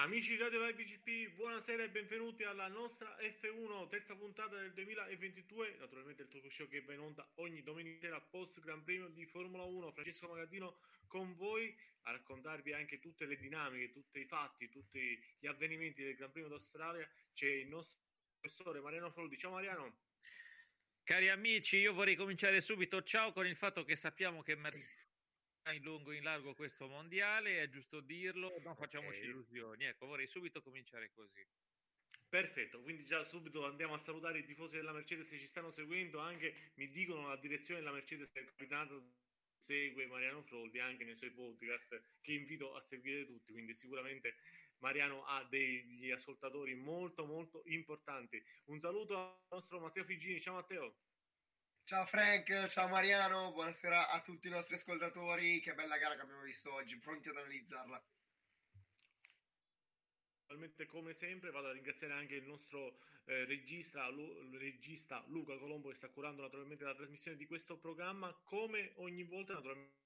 Amici di Radio Live VGP, buonasera e benvenuti alla nostra F1, terza puntata del 2022. Naturalmente il talk show che va in onda ogni domenica sera post Gran Premio di Formula 1. Francesco Magattino con voi a raccontarvi anche tutte le dinamiche, tutti i fatti, tutti gli avvenimenti del Gran Premio d'Australia. C'è il nostro professore Mariano Foldi. Ciao Mariano. Cari amici, io vorrei cominciare subito. Ciao con il fatto che sappiamo che Mercedes in lungo e in largo questo mondiale, è giusto dirlo, non facciamoci Ok. illusioni. Ecco, vorrei subito cominciare così. Perfetto, quindi già subito andiamo a salutare i tifosi della Mercedes che ci stanno seguendo, anche mi dicono la direzione della Mercedes del capitano segue Mariano Froldi anche nei suoi podcast che invito a seguire tutti, quindi sicuramente Mariano ha degli ascoltatori molto molto importanti. Un saluto al nostro Matteo Figini, ciao Matteo. Ciao Frank, ciao Mariano, buonasera a tutti i nostri ascoltatori. Che bella gara che abbiamo visto oggi, pronti ad analizzarla. Come sempre, vado a ringraziare anche il nostro eh, regista, Lu- regista Luca Colombo che sta curando naturalmente la trasmissione di questo programma. Come ogni volta, naturalmente,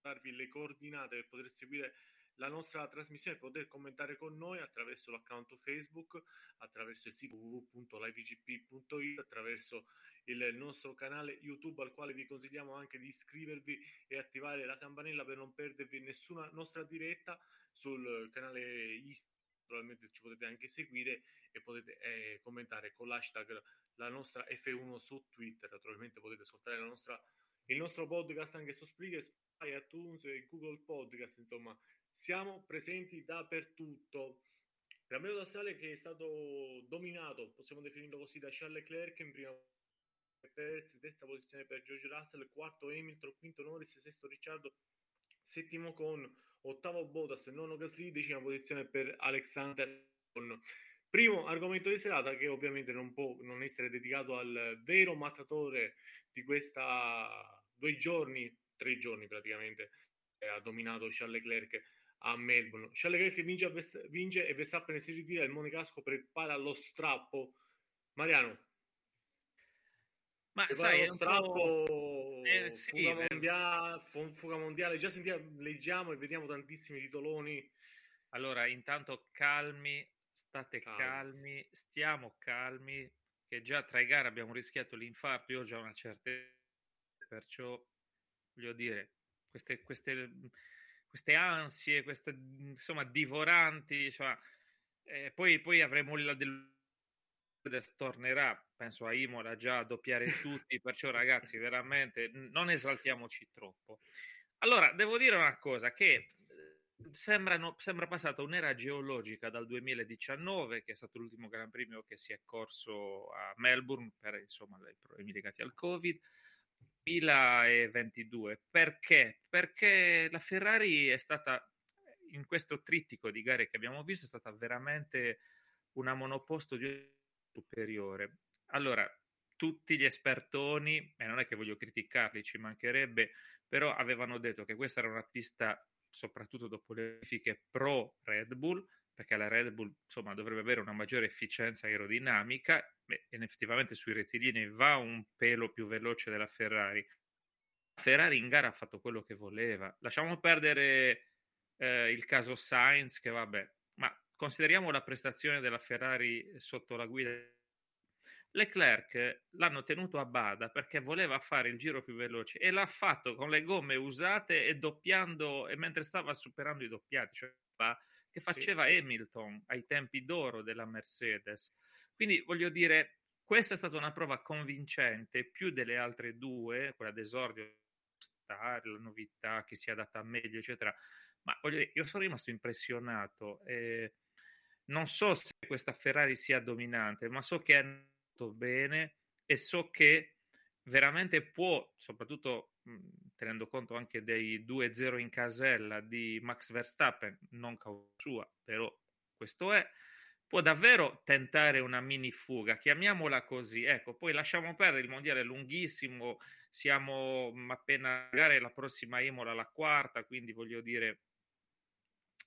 darvi le coordinate per poter seguire la nostra trasmissione poter commentare con noi attraverso l'account Facebook, attraverso il sito www.livegp.it, attraverso il nostro canale YouTube al quale vi consigliamo anche di iscrivervi e attivare la campanella per non perdervi nessuna nostra diretta sul canale Instagram probabilmente ci potete anche seguire e potete eh, commentare con l'hashtag la nostra F1 su Twitter. Naturalmente potete ascoltare nostra, il nostro podcast anche su Spreaker, Spotify, iTunes e Google Podcast. Insomma, siamo presenti dappertutto. Premio d'Australia che è stato dominato, possiamo definirlo così, da Charles Leclerc in prima terza, terza posizione per George Russell, quarto Hamilton, quinto Norris, sesto Ricciardo, settimo con ottavo Bottas, nono Gasly, decima posizione per Alexander. Primo argomento di serata che ovviamente non può non essere dedicato al vero mattatore di questa due giorni, tre giorni praticamente, ha dominato Charles Leclerc a Melbourne. Charles Leclerc vince, Vest- vince e Verstappen si ritira, il monegasco prepara lo strappo. Mariano, Ma prepara sai, lo strappo, eh, sì, fuga, mondiale, fu- fuga mondiale, già sentiamo, leggiamo e vediamo tantissimi titoloni. Allora, intanto calmi, state Calmi. calmi, stiamo calmi, che già tra i gare abbiamo rischiato l'infarto, io ho già una certa perciò voglio dire, queste, queste, queste ansie, queste insomma divoranti, insomma, eh, poi, poi avremo il del tornerà, penso a Imola già a doppiare tutti, perciò ragazzi veramente non esaltiamoci troppo. Allora, devo dire una cosa, che eh, sembrano, sembra passata un'era geologica dal 2019, che è stato l'ultimo Gran Premio che si è corso a Melbourne per insomma, i problemi legati al Covid, 2022. Perché? Perché la Ferrari è stata, in questo trittico di gare che abbiamo visto, è stata veramente una monoposto di superiore. Allora, tutti gli espertoni, e non è che voglio criticarli, ci mancherebbe, però avevano detto che questa era una pista, soprattutto dopo le verifiche pro Red Bull, perché la Red Bull insomma, dovrebbe avere una maggiore efficienza aerodinamica e effettivamente sui rettilinei va un pelo più veloce della Ferrari. Ferrari in gara ha fatto quello che voleva. Lasciamo perdere eh, il caso Sainz, che vabbè, ma consideriamo la prestazione della Ferrari sotto la guida. Leclerc l'hanno tenuto a bada perché voleva fare il giro più veloce e l'ha fatto con le gomme usate e doppiando e mentre stava superando i doppiati, cioè che faceva sì. Hamilton ai tempi d'oro della Mercedes. Quindi voglio dire, questa è stata una prova convincente più delle altre due, quella d'esordio, Star, la novità che si è adatta meglio, eccetera. Ma voglio dire, io sono rimasto impressionato. Eh, non so se questa Ferrari sia dominante, ma so che è andato bene e so che veramente può, soprattutto tenendo conto anche dei 2-0 in casella di Max Verstappen, non causa sua, però questo è, può davvero tentare una mini fuga, chiamiamola così. Ecco, poi lasciamo perdere il mondiale è lunghissimo, siamo appena magari la prossima Imola la quarta, quindi voglio dire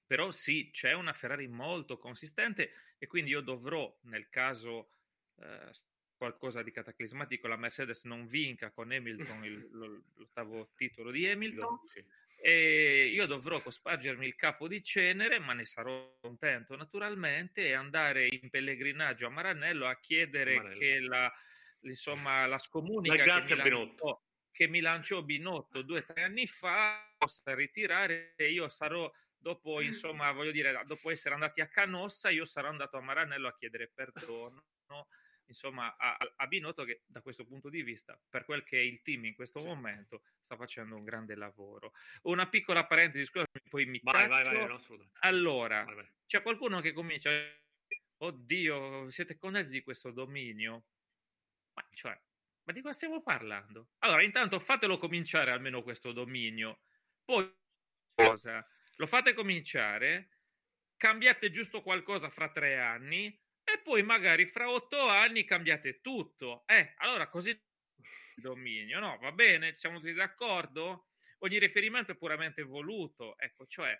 però sì, c'è una Ferrari molto consistente e quindi io dovrò, nel caso eh, qualcosa di cataclismatico, la Mercedes non vinca con Hamilton il, l'ottavo titolo di Hamilton. Sì. E io dovrò cospargermi il capo di cenere, ma ne sarò contento naturalmente, e andare in pellegrinaggio a Maranello a chiedere Maranello. che la, insomma, la scomunica la che, mi lanciò, che mi lanciò Binotto due o tre anni fa possa ritirare e io sarò dopo, insomma, voglio dire, dopo essere andati a Canossa, io sarò andato a Maranello a chiedere perdono insomma, a, a, Binotto che da questo punto di vista, per quel che è il team in questo sì. momento, sta facendo un grande lavoro. Una piccola parentesi, scusami, poi mi vai, vai, vai, no, Allora, c'è qualcuno che comincia, oddio, siete contenti di questo dominio? Ma, cioè, ma di cosa stiamo parlando? Allora, intanto fatelo cominciare almeno questo dominio, poi cosa? Lo fate cominciare, cambiate giusto qualcosa fra tre anni, e poi magari fra otto anni cambiate tutto. Eh, allora così dominio, no? Va bene, siamo tutti d'accordo? Ogni riferimento è puramente voluto, ecco, cioè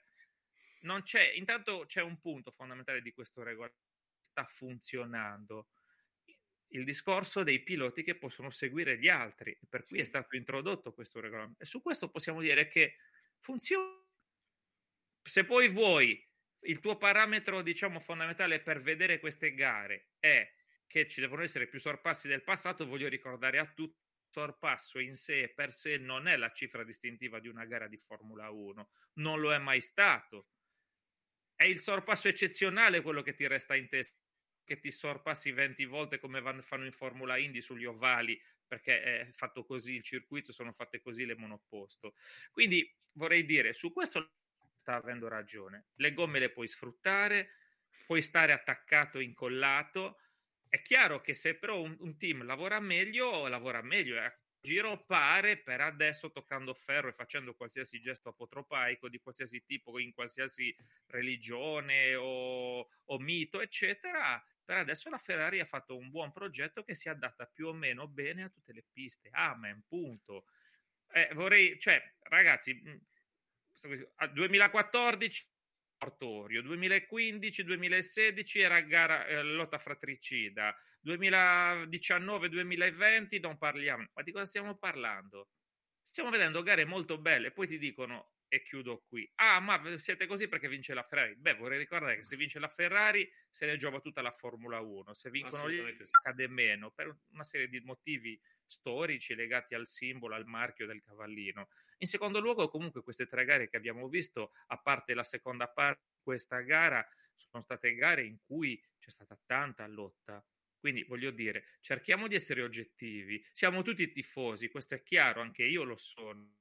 non c'è, intanto c'è un punto fondamentale di questo regolamento sta funzionando. Il discorso dei piloti che possono seguire gli altri, per cui sì. è stato introdotto questo regolamento. E su questo possiamo dire che funziona. Se poi vuoi il tuo parametro, diciamo, fondamentale per vedere queste gare è che ci devono essere più sorpassi del passato, voglio ricordare a tutti sorpasso in sé per sé non è la cifra distintiva di una gara di Formula 1, non lo è mai stato. È il sorpasso eccezionale quello che ti resta in testa, che ti sorpassi 20 volte come vanno, fanno in Formula Indy sugli ovali, perché è fatto così il circuito, sono fatte così le monoposto. Quindi vorrei dire, su questo sta avendo ragione. Le gomme le puoi sfruttare, puoi stare attaccato, incollato. È chiaro che se però un, un team lavora meglio, lavora meglio. Eh. Giro pare per adesso toccando ferro e facendo qualsiasi gesto apotropaico di qualsiasi tipo, in qualsiasi religione o, o mito, eccetera, per adesso la Ferrari ha fatto un buon progetto che si adatta più o meno bene a tutte le piste. Amen, punto. Eh, vorrei, cioè, ragazzi, 2014 Ortorio, 2015-2016 era gara, eh, lotta fratricida, 2019-2020 non parliamo, ma di cosa stiamo parlando? Stiamo vedendo gare molto belle, poi ti dicono e chiudo qui. Ah, ma siete così perché vince la Ferrari? Beh, vorrei ricordare che se vince la Ferrari se ne giova tutta la Formula 1, se vincono gli sì. cade meno per una serie di motivi storici legati al simbolo, al marchio del cavallino. In secondo luogo, comunque, queste tre gare che abbiamo visto, a parte la seconda parte di questa gara, sono state gare in cui c'è stata tanta lotta. Quindi voglio dire, cerchiamo di essere oggettivi. Siamo tutti tifosi, questo è chiaro, anche io lo sono.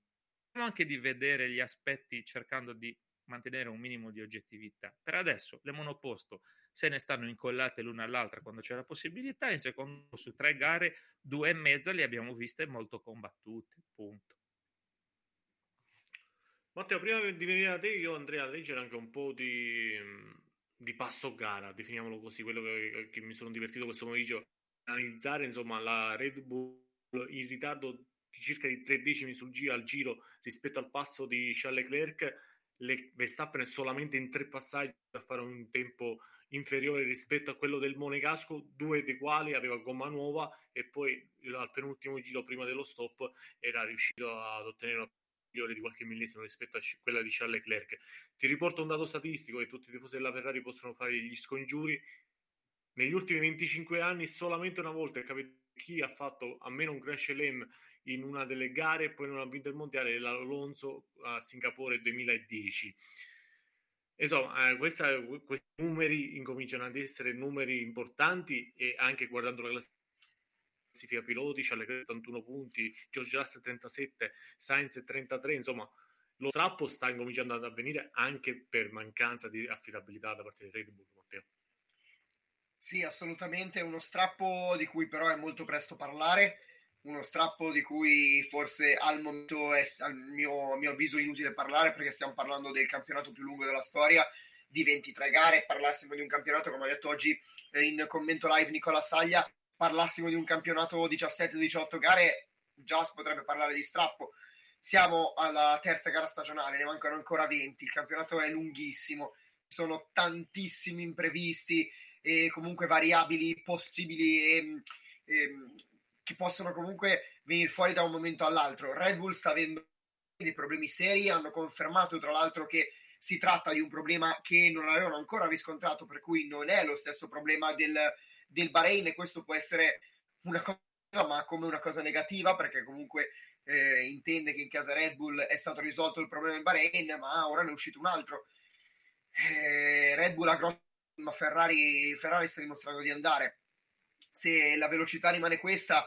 Anche di vedere gli aspetti cercando di mantenere un minimo di oggettività. Per adesso le monoposto se ne stanno incollate l'una all'altra quando c'è la possibilità, in secondo su tre gare, due e mezza le abbiamo viste molto combattute, punto. Matteo, prima di venire da te, io andrei a leggere anche un po' di, di passo gara, definiamolo così, quello che, che mi sono divertito questo pomeriggio, analizzare insomma la Red Bull in ritardo circa di tre decimi sul giro, al giro rispetto al passo di Charles Leclerc le Verstappen solamente in tre passaggi a fare un tempo inferiore rispetto a quello del Monegasco, due dei quali aveva gomma nuova e poi al penultimo giro prima dello stop era riuscito ad ottenere una migliore di qualche millesimo rispetto a quella di Charles Leclerc. Ti riporto un dato statistico che tutti i tifosi della Ferrari possono fare gli scongiuri. Negli ultimi 25 anni solamente una volta chi ha fatto almeno un Grand Chelem in una delle gare e poi non ha vinto il mondiale l'Alonso a Singapore 2010 insomma eh, questa, questi numeri incominciano ad essere numeri importanti e anche guardando la classifica piloti c'ha le 31 punti George Russell 37 Sainz 33 insomma lo strappo sta incominciando ad avvenire anche per mancanza di affidabilità da parte di Red Bull Matteo. Sì assolutamente uno strappo di cui però è molto presto parlare uno strappo di cui forse al momento è a mio, mio, avviso inutile parlare perché stiamo parlando del campionato più lungo della storia di 23 gare, parlassimo di un campionato come ha detto oggi in commento live Nicola Saglia, parlassimo di un campionato 17-18 gare, già si potrebbe parlare di strappo. Siamo alla terza gara stagionale, ne mancano ancora 20, il campionato è lunghissimo, ci sono tantissimi imprevisti e comunque variabili possibili e, e che possono comunque venire fuori da un momento all'altro. Red Bull sta avendo dei problemi seri, hanno confermato tra l'altro che si tratta di un problema che non avevano ancora riscontrato, per cui non è lo stesso problema del, del Bahrain e questo può essere una cosa, ma come una cosa negativa, perché comunque eh, intende che in casa Red Bull è stato risolto il problema del Bahrain, ma ora ne è uscito un altro. Eh, Red Bull ha grosso, ma Ferrari, Ferrari sta dimostrando di andare. Se la velocità rimane questa,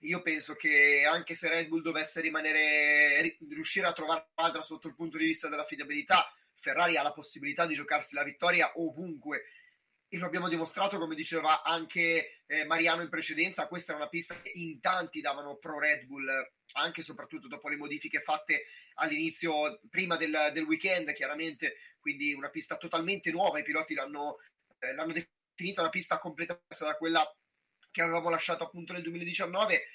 io penso che anche se Red Bull dovesse rimanere, riuscire a trovare quadra sotto il punto di vista dell'affidabilità, Ferrari ha la possibilità di giocarsi la vittoria ovunque. E lo abbiamo dimostrato, come diceva anche eh, Mariano in precedenza, questa è una pista che in tanti davano pro Red Bull, anche e soprattutto dopo le modifiche fatte all'inizio, prima del, del, weekend, chiaramente, quindi una pista totalmente nuova, i piloti l'hanno, eh, l'hanno definita una pista completamente da quella che avevamo lasciato appunto nel 2019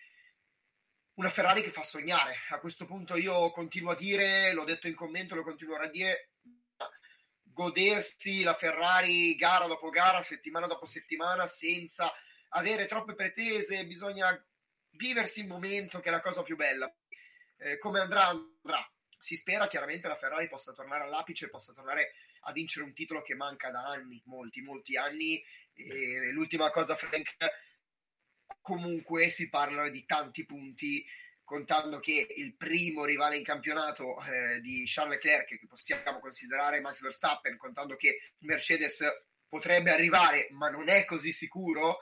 una Ferrari che fa sognare. A questo punto io continuo a dire, l'ho detto in commento, lo continuerò a dire, godersi la Ferrari gara dopo gara, settimana dopo settimana, senza avere troppe pretese, bisogna viversi il momento che è la cosa più bella. Eh, come andrà, andrà. Si spera chiaramente la Ferrari possa tornare all'apice, possa tornare a vincere un titolo che manca da anni, molti, molti anni. E l'ultima cosa, Frank, comunque si parla di tanti punti contando che il primo rivale in campionato eh, di Charles Leclerc che possiamo considerare Max Verstappen contando che Mercedes potrebbe arrivare ma non è così sicuro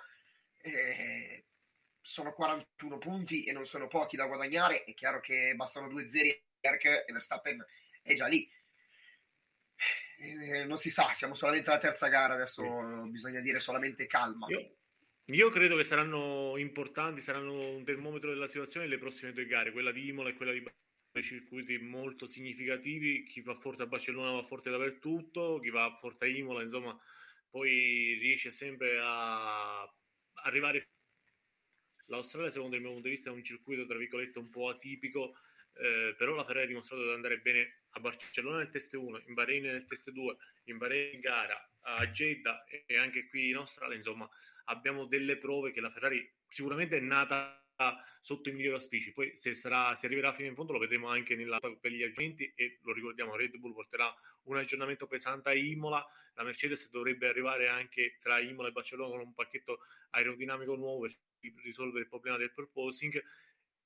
eh, sono 41 punti e non sono pochi da guadagnare. È chiaro che bastano due zeri e Verstappen è già lì. Eh, non si sa siamo solamente alla terza gara adesso bisogna dire solamente calma. Io io credo che saranno importanti, saranno un termometro della situazione le prossime due gare, quella di Imola e quella di circuiti molto significativi. Chi va forte a Barcellona va forte dappertutto, chi va forte a Imola, insomma, poi riesce sempre a arrivare. L'Australia, secondo il mio punto di vista, è un circuito tra virgolette un po' atipico, eh, però la Ferrari ha dimostrato di andare bene a Barcellona nel test 1, in Bahrain nel test 2, in Bahrain in gara, a Jeddah e anche qui in Australia, insomma, abbiamo delle prove che la Ferrari sicuramente è nata sotto i migliori auspici. Poi se sarà, si arriverà fino in fondo lo vedremo anche nella, per gli aggiornamenti e lo ricordiamo, Red Bull porterà un aggiornamento pesante a Imola, la Mercedes dovrebbe arrivare anche tra Imola e Barcellona con un pacchetto aerodinamico nuovo per risolvere il problema del proposing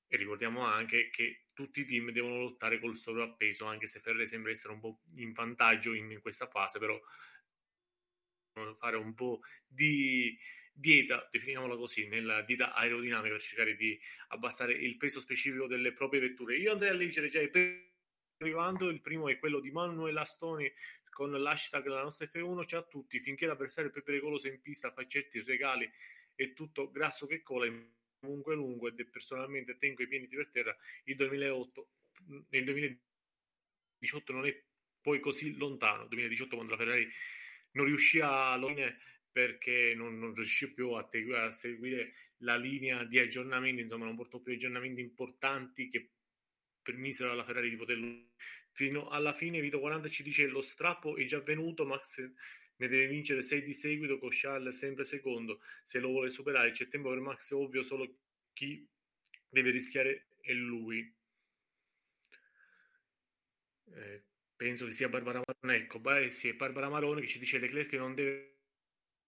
e ricordiamo anche che tutti i team devono lottare col sovrappeso, anche se Ferrari sembra essere un po' in vantaggio in, in questa fase, però fare un po' di dieta, definiamola così, nella dieta aerodinamica per cercare di abbassare il peso specifico delle proprie vetture. Io andrei a leggere già i arrivando, il primo è quello di Manuel Astoni con l'hashtag la nostra F1, ciao a tutti, finché l'avversario è più pericoloso in pista fa certi regali e tutto grasso che cola comunque lungo e personalmente tengo i piedi per terra il 2008 nel 2018 non è poi così lontano. 2018 quando la Ferrari non riuscì a perché non, non riuscì più a, te- a, seguire la linea di aggiornamenti insomma non portò più aggiornamenti importanti che permisero alla Ferrari di poterlo fino alla fine. Vito 40 ci dice lo strappo è già venuto Max ne deve vincere 6 di seguito con Charles sempre secondo se lo vuole superare c'è tempo per Max è ovvio solo chi deve rischiare è lui. Eh, penso che sia Barbara Marone ecco beh, sì, è Barbara Marone che ci dice Leclerc che non deve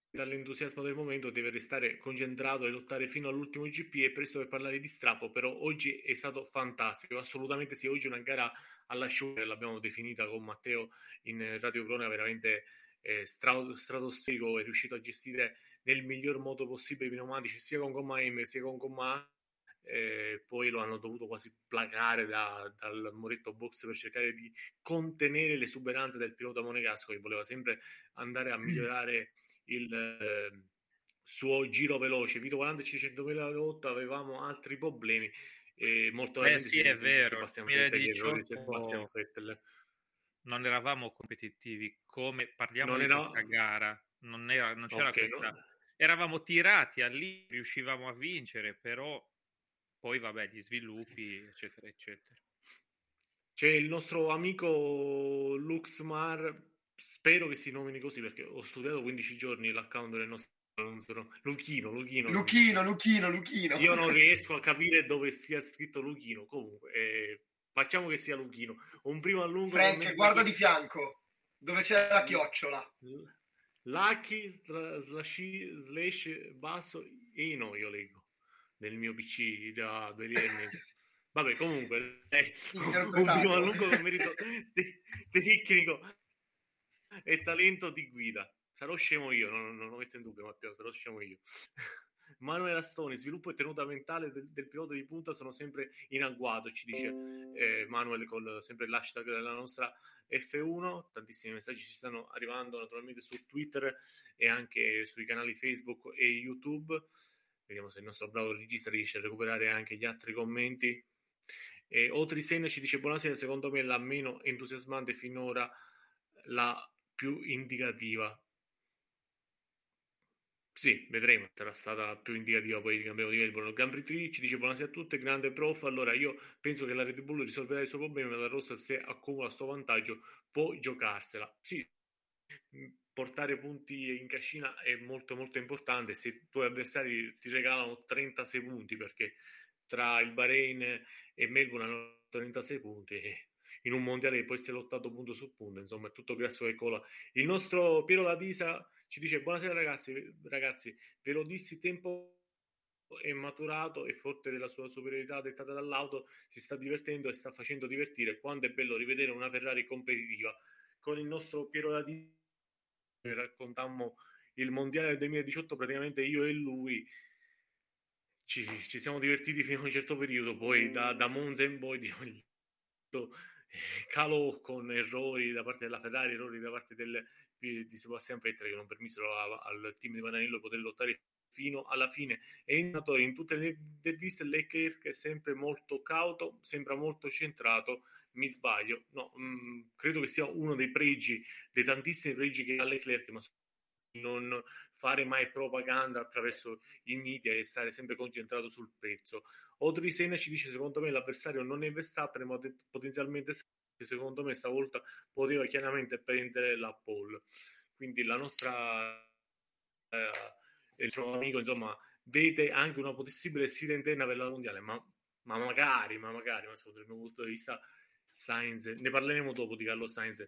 dall'entusiasmo del momento deve restare concentrato e lottare fino all'ultimo GP e presto per parlare di strappo però oggi è stato fantastico assolutamente sì oggi è una gara all'asciutta l'abbiamo definita con Matteo in Radio Cronaca veramente eh, stratosferico è riuscito a gestire nel miglior modo possibile i pneumatici sia con gomma M sia con gomma A eh, poi lo hanno dovuto quasi placare da, dal muretto box per cercare di contenere le esuberanze del pilota monegasco che voleva sempre andare a migliorare il eh, suo giro veloce. Vito 40 c 2008 avevamo altri problemi e molto Beh, sì, è vero. Sebastian Vettel, di Sebastian Vettel. Non eravamo competitivi come parliamo non di era... questa gara. Non, era, non c'era okay, questa... No. Eravamo tirati a lì, riuscivamo a vincere, però poi vabbè, gli sviluppi, eccetera, eccetera. C'è il nostro amico Luxmar, spero che si nomini così perché ho studiato 15 giorni l'account del nostro Luchino, Luchino, Luchino, Luchino, Luchino. Io non riesco a capire dove sia scritto Luchino. Comunque, eh, facciamo che sia Luchino. Un primo allungo. Frank, guarda di fianco, dove c'è la chiocciola. Lucky slash, slash basso e no, io leggo nel mio PC da due anni. Vabbè, comunque, eh, un primo allungo con merito tecnico e talento di guida. Sarò scemo io, non, non lo metto in dubbio, Matteo, sarò scemo io. Manuel Astoni, sviluppo e tenuta mentale del, del, pilota di punta sono sempre in agguato, ci dice eh, Manuel con sempre l'hashtag della nostra F1. Tantissimi messaggi ci stanno arrivando naturalmente su Twitter e anche sui canali Facebook e YouTube. Vediamo se il nostro bravo regista riesce a recuperare anche gli altri commenti. E Otrisena ci dice buonasera, secondo me la meno entusiasmante finora, la più indicativa. Sì, vedremo, sarà stata più indicativa poi il campione di Melbourne. Gambri 3 ci dice buonasera a tutti, grande prof. Allora io penso che la Red Bull risolverà il suo problema, la Rossa se accumula sto vantaggio può giocarsela. Sì, portare punti in cascina è molto molto importante. Se i tuoi avversari ti regalano 36 punti perché tra il Bahrain e Melbourne hanno 36 punti e in un mondiale che può essere lottato punto su punto, insomma, è tutto grasso che cola. Il nostro Piero Ladisa ci dice: Buonasera ragazzi, ragazzi, ve lo dissi tempo è maturato e forte della sua superiorità dettata dall'auto, si sta divertendo e sta facendo divertire. Quanto è bello rivedere una Ferrari competitiva. Con il nostro Piero Ladisa raccontammo il mondiale del 2018, praticamente io e lui ci, ci, siamo divertiti fino a un certo periodo, poi da, da Monza in poi diciamo, calò con errori da parte della Ferrari, errori da parte del, di Sebastian Vettel che non permisero a, al team di Maranello poter lottare fino alla fine. È nato in tutte le interviste Leclerc è sempre molto cauto, sembra molto centrato. Mi sbaglio? No, mh, mm, credo che sia uno dei pregi, dei tantissimi pregi che ha Leclerc, ma non fare mai propaganda attraverso i media e stare sempre concentrato sul prezzo. Odrisena ci dice: Secondo me l'avversario non è Verstappen, ma potenzialmente secondo me stavolta poteva chiaramente prendere la pole. Quindi la nostra eh, il nostro amico, insomma, vede anche una possibile sfida interna per la mondiale, ma, ma magari, ma magari, ma secondo il mio punto di vista, Sainz, ne parleremo dopo di Carlo Sainz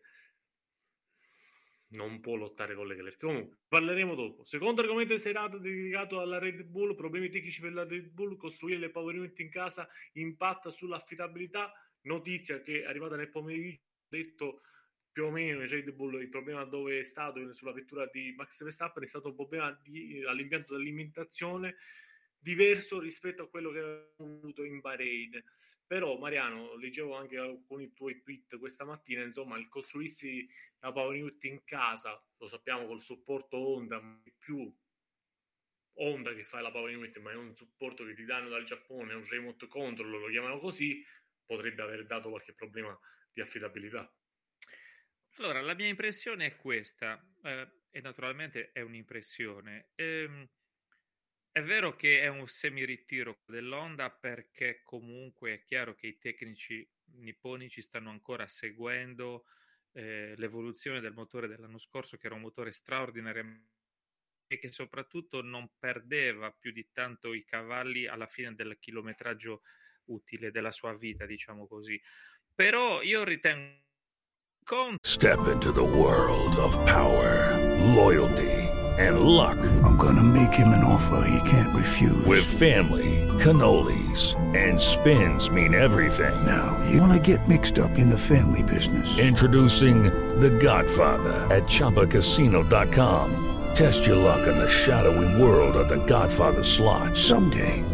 non può lottare con le Leclerc. Comunque, parleremo dopo. Secondo argomento di serata dedicato alla Red Bull, problemi tecnici per la Red Bull, costruire le power unit in casa impatta sull'affidabilità. Notizia che è arrivata nel pomeriggio, detto più o meno Red Bull il problema dove è stato sulla vettura di Max Verstappen è stato un problema di, all'impianto dell'alimentazione diverso rispetto a quello che abbiamo avuto in Bahrain. Però, Mariano, leggevo anche alcuni tuoi tweet questa mattina, insomma, il costruirsi la Power Unit in casa, lo sappiamo col supporto Honda, più Honda che fa la Power Unit, ma è un supporto che ti danno dal Giappone, un remote control, lo chiamano così, potrebbe aver dato qualche problema di affidabilità. Allora, la mia impressione è questa, eh, e naturalmente è un'impressione. Ehm, è vero che è un semi-ritiro dell'Honda perché comunque è chiaro che i tecnici nipponici stanno ancora seguendo eh, l'evoluzione del motore dell'anno scorso, che era un motore straordinario e che soprattutto non perdeva più di tanto i cavalli alla fine del chilometraggio utile della sua vita, diciamo così. Però io ritengo Step into the world of power, loyalty and luck. I'm gonna make him an offer he can't refuse. With family, cannolis and spins mean everything. Now, you wanna get mixed up in the family business. Introducing The Godfather at chapacasino.com. Test your luck in the shadowy world of The Godfather slot. Someday,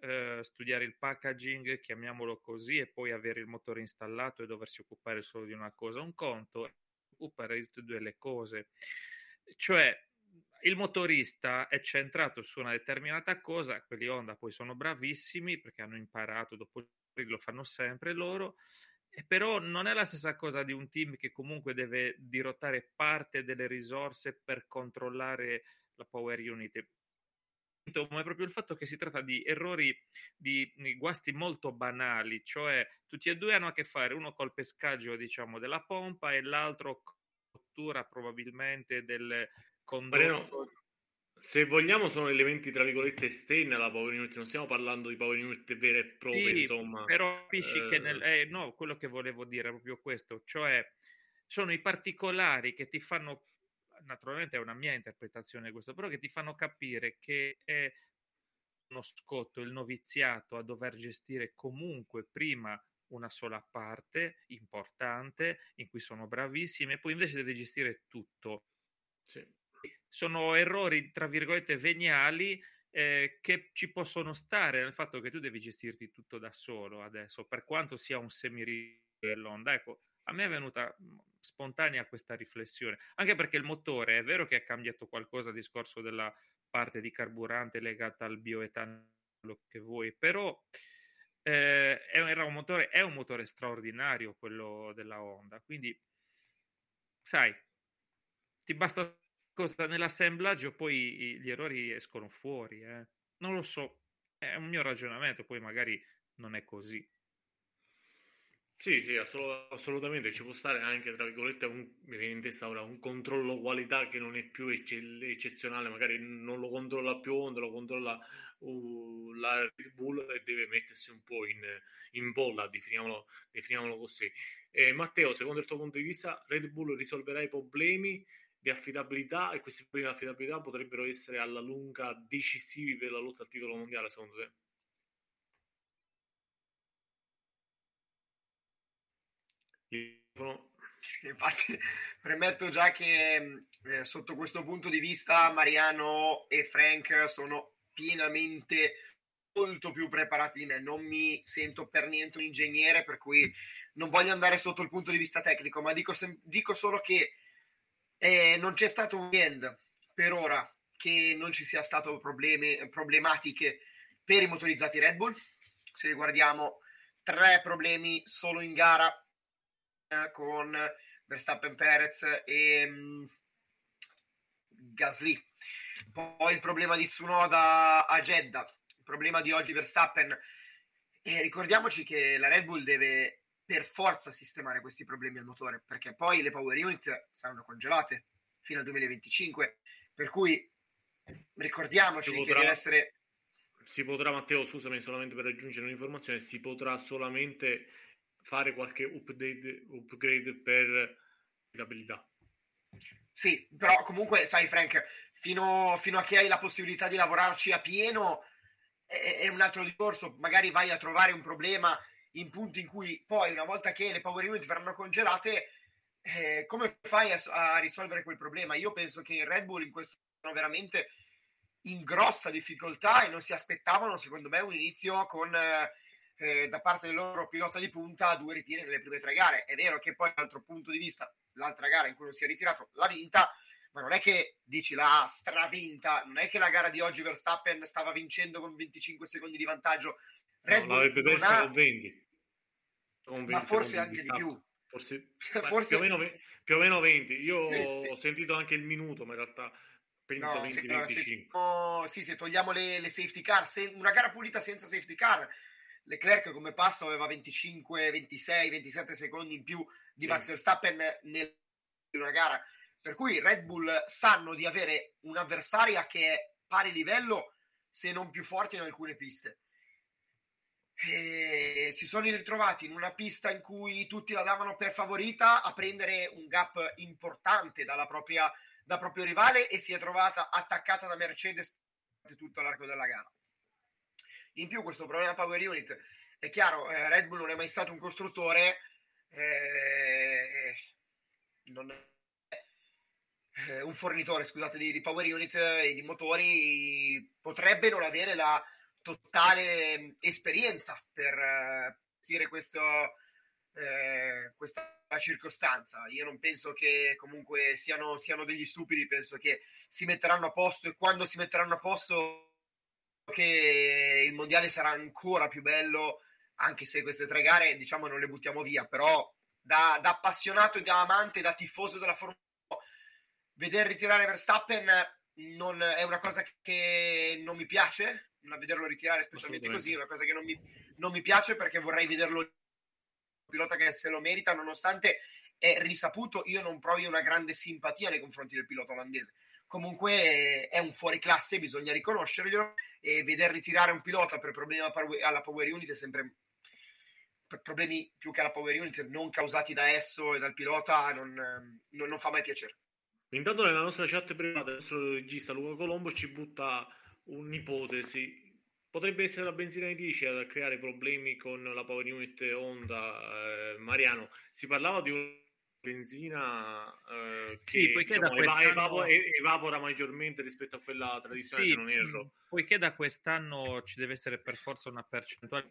eh, studiare il packaging, chiamiamolo così, e poi avere il motore installato e doversi occupare solo di una cosa. Un conto occupare di tutte e due le cose. Cioè, il motorista è centrato su una determinata cosa, quelli Honda poi sono bravissimi perché hanno imparato, dopo lo fanno sempre loro, e però non è la stessa cosa di un team che comunque deve dirottare parte delle risorse per controllare la power unit ma è proprio il fatto che si tratta di errori, di, di, guasti molto banali, cioè tutti e due hanno a che fare, uno col pescaggio diciamo della pompa e l'altro con cottura probabilmente del condotto. se vogliamo sono elementi tra virgolette esterni alla power unit, non stiamo parlando di power unit vere e proprie, sì, insomma. Però capisci eh... che nel, eh, no, quello che volevo dire è proprio questo, cioè sono i particolari che ti fanno naturalmente è una mia interpretazione questo, però che ti fanno capire che è uno scotto il noviziato a dover gestire comunque prima una sola parte importante in cui sono bravissimi e poi invece deve gestire tutto. Sì. Sono errori, tra virgolette, veniali eh, che ci possono stare nel fatto che tu devi gestirti tutto da solo adesso, per quanto sia un semi dell'onda. Ecco, a me è venuta spontanea questa riflessione, anche perché il motore è vero che è cambiato qualcosa discorso della parte di carburante legata al bioetanolo che vuoi, però eh, era un motore, è un motore straordinario quello della Honda, quindi sai, ti basta cosa nell'assemblaggio, poi gli errori escono fuori, eh. non lo so, è un mio ragionamento, poi magari non è così. Sì, sì, assolutamente ci può stare anche, tra virgolette, un, mi viene in testa ora, un controllo qualità che non è più ecce- eccezionale, magari non lo controlla più Honda, lo controlla uh, la Red Bull e deve mettersi un po' in, in bolla, definiamolo, definiamolo così. Eh, Matteo, secondo il tuo punto di vista, Red Bull risolverà i problemi di affidabilità e questi problemi di affidabilità potrebbero essere alla lunga decisivi per la lotta al titolo mondiale, secondo te? Infatti, premetto già che eh, sotto questo punto di vista Mariano e Frank sono pienamente molto più preparati di me. Non mi sento per niente un ingegnere, per cui non voglio andare sotto il punto di vista tecnico, ma dico, sem- dico solo che eh, non c'è stato un weekend per ora che non ci sia stato problemi, problematiche per i motorizzati Red Bull. Se guardiamo tre problemi solo in gara con Verstappen Perez e um, Gasly. Poi il problema di Tsunoda a Jeddah, il problema di oggi Verstappen. E ricordiamoci che la Red Bull deve per forza sistemare questi problemi al motore, perché poi le power unit saranno congelate fino al 2025. Per cui ricordiamoci potrà, che deve essere. Si potrà, Matteo, scusami solamente per aggiungere un'informazione, si potrà solamente fare qualche update, upgrade per l'abilità. Sì, però comunque, sai Frank, fino, fino, a che hai la possibilità di lavorarci a pieno, è, è un altro discorso, magari vai a trovare un problema in punti in cui poi una volta che le power unit verranno congelate eh, come fai a, a, risolvere quel problema? Io penso che il Red Bull in questo sono veramente in grossa difficoltà e non si aspettavano, secondo me, un inizio con eh, eh, da parte del loro pilota di punta due ritiri nelle prime tre gare. È vero che poi, dall'altro punto di vista, l'altra gara in cui non si è ritirato l'ha vinta, ma non è che dici l'ha stravinta, non è che la gara di oggi Verstappen stava vincendo con 25 secondi di vantaggio. Red no, Bull non ha... con 20. Con 20 ma forse anche di più. Forse, forse... Più, o meno, più, o meno, 20. Io sì, sì. ho sentito anche il minuto, ma in realtà penso no, 20, se, 25. No, sì, se togliamo le, le safety car, se, una gara pulita senza safety car, Leclerc come passo aveva 25, 26, 27 secondi in più di sì. Max Verstappen nel una gara. Per cui Red Bull sanno di avere un'avversaria che è pari livello, se non più forte in alcune piste. E si sono ritrovati in una pista in cui tutti la davano per favorita a prendere un gap importante dalla propria, dal proprio rivale e si è trovata attaccata da Mercedes tutto l'arco della gara. In più questo problema Power Unit è chiaro, eh, Red Bull non è mai stato un costruttore, eh, non è eh, un fornitore scusate, di, di, Power Unit e di motori, potrebbe non avere la totale esperienza per eh, gestire questo, eh, questa circostanza. Io non penso che comunque siano, siano degli stupidi, penso che si metteranno a posto e quando si metteranno a posto che il mondiale sarà ancora più bello, anche se queste tre gare diciamo non le buttiamo via, però da, da appassionato e da amante, da tifoso della Formula 1, vedere ritirare Verstappen non, è una cosa che non mi piace, vederlo ritirare specialmente così, è una cosa che non mi, non mi piace perché vorrei vederlo pilota che se lo merita, nonostante è risaputo, io non provi una grande simpatia nei confronti del pilota olandese. Comunque è un fuoriclasse, bisogna riconoscerglielo e veder ritirare un pilota per problemi alla Power Unit è sempre per problemi più che alla Power Unit non causati da esso e dal pilota non, non, non fa mai piacere. Intanto nella nostra chat privata il nostro regista Luca Colombo ci butta un'ipotesi. Potrebbe essere la benzina di 10 a creare problemi con la Power Unit Honda. Eh, Mariano, si parlava di un benzina eh, che sì, poiché diciamo, da evapora, evapora, maggiormente rispetto a quella tradizionale, sì, non erro. Poiché da quest'anno ci deve essere per forza una percentuale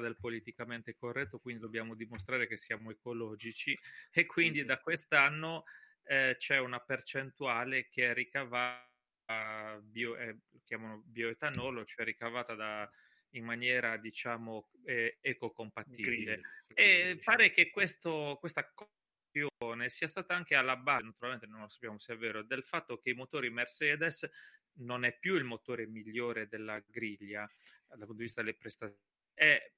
del politicamente corretto, quindi dobbiamo dimostrare che siamo ecologici e quindi da quest'anno eh, c'è una percentuale che è ricavata, bio, eh, chiamano bioetanolo, cioè ricavata da, in maniera diciamo eh, ecocompatibile. e diciamo. pare che questo, questa questione sia stata anche alla base, naturalmente non lo sappiamo se è vero, del fatto che i motori Mercedes non è più il motore migliore della griglia dal punto di vista delle prestazioni. È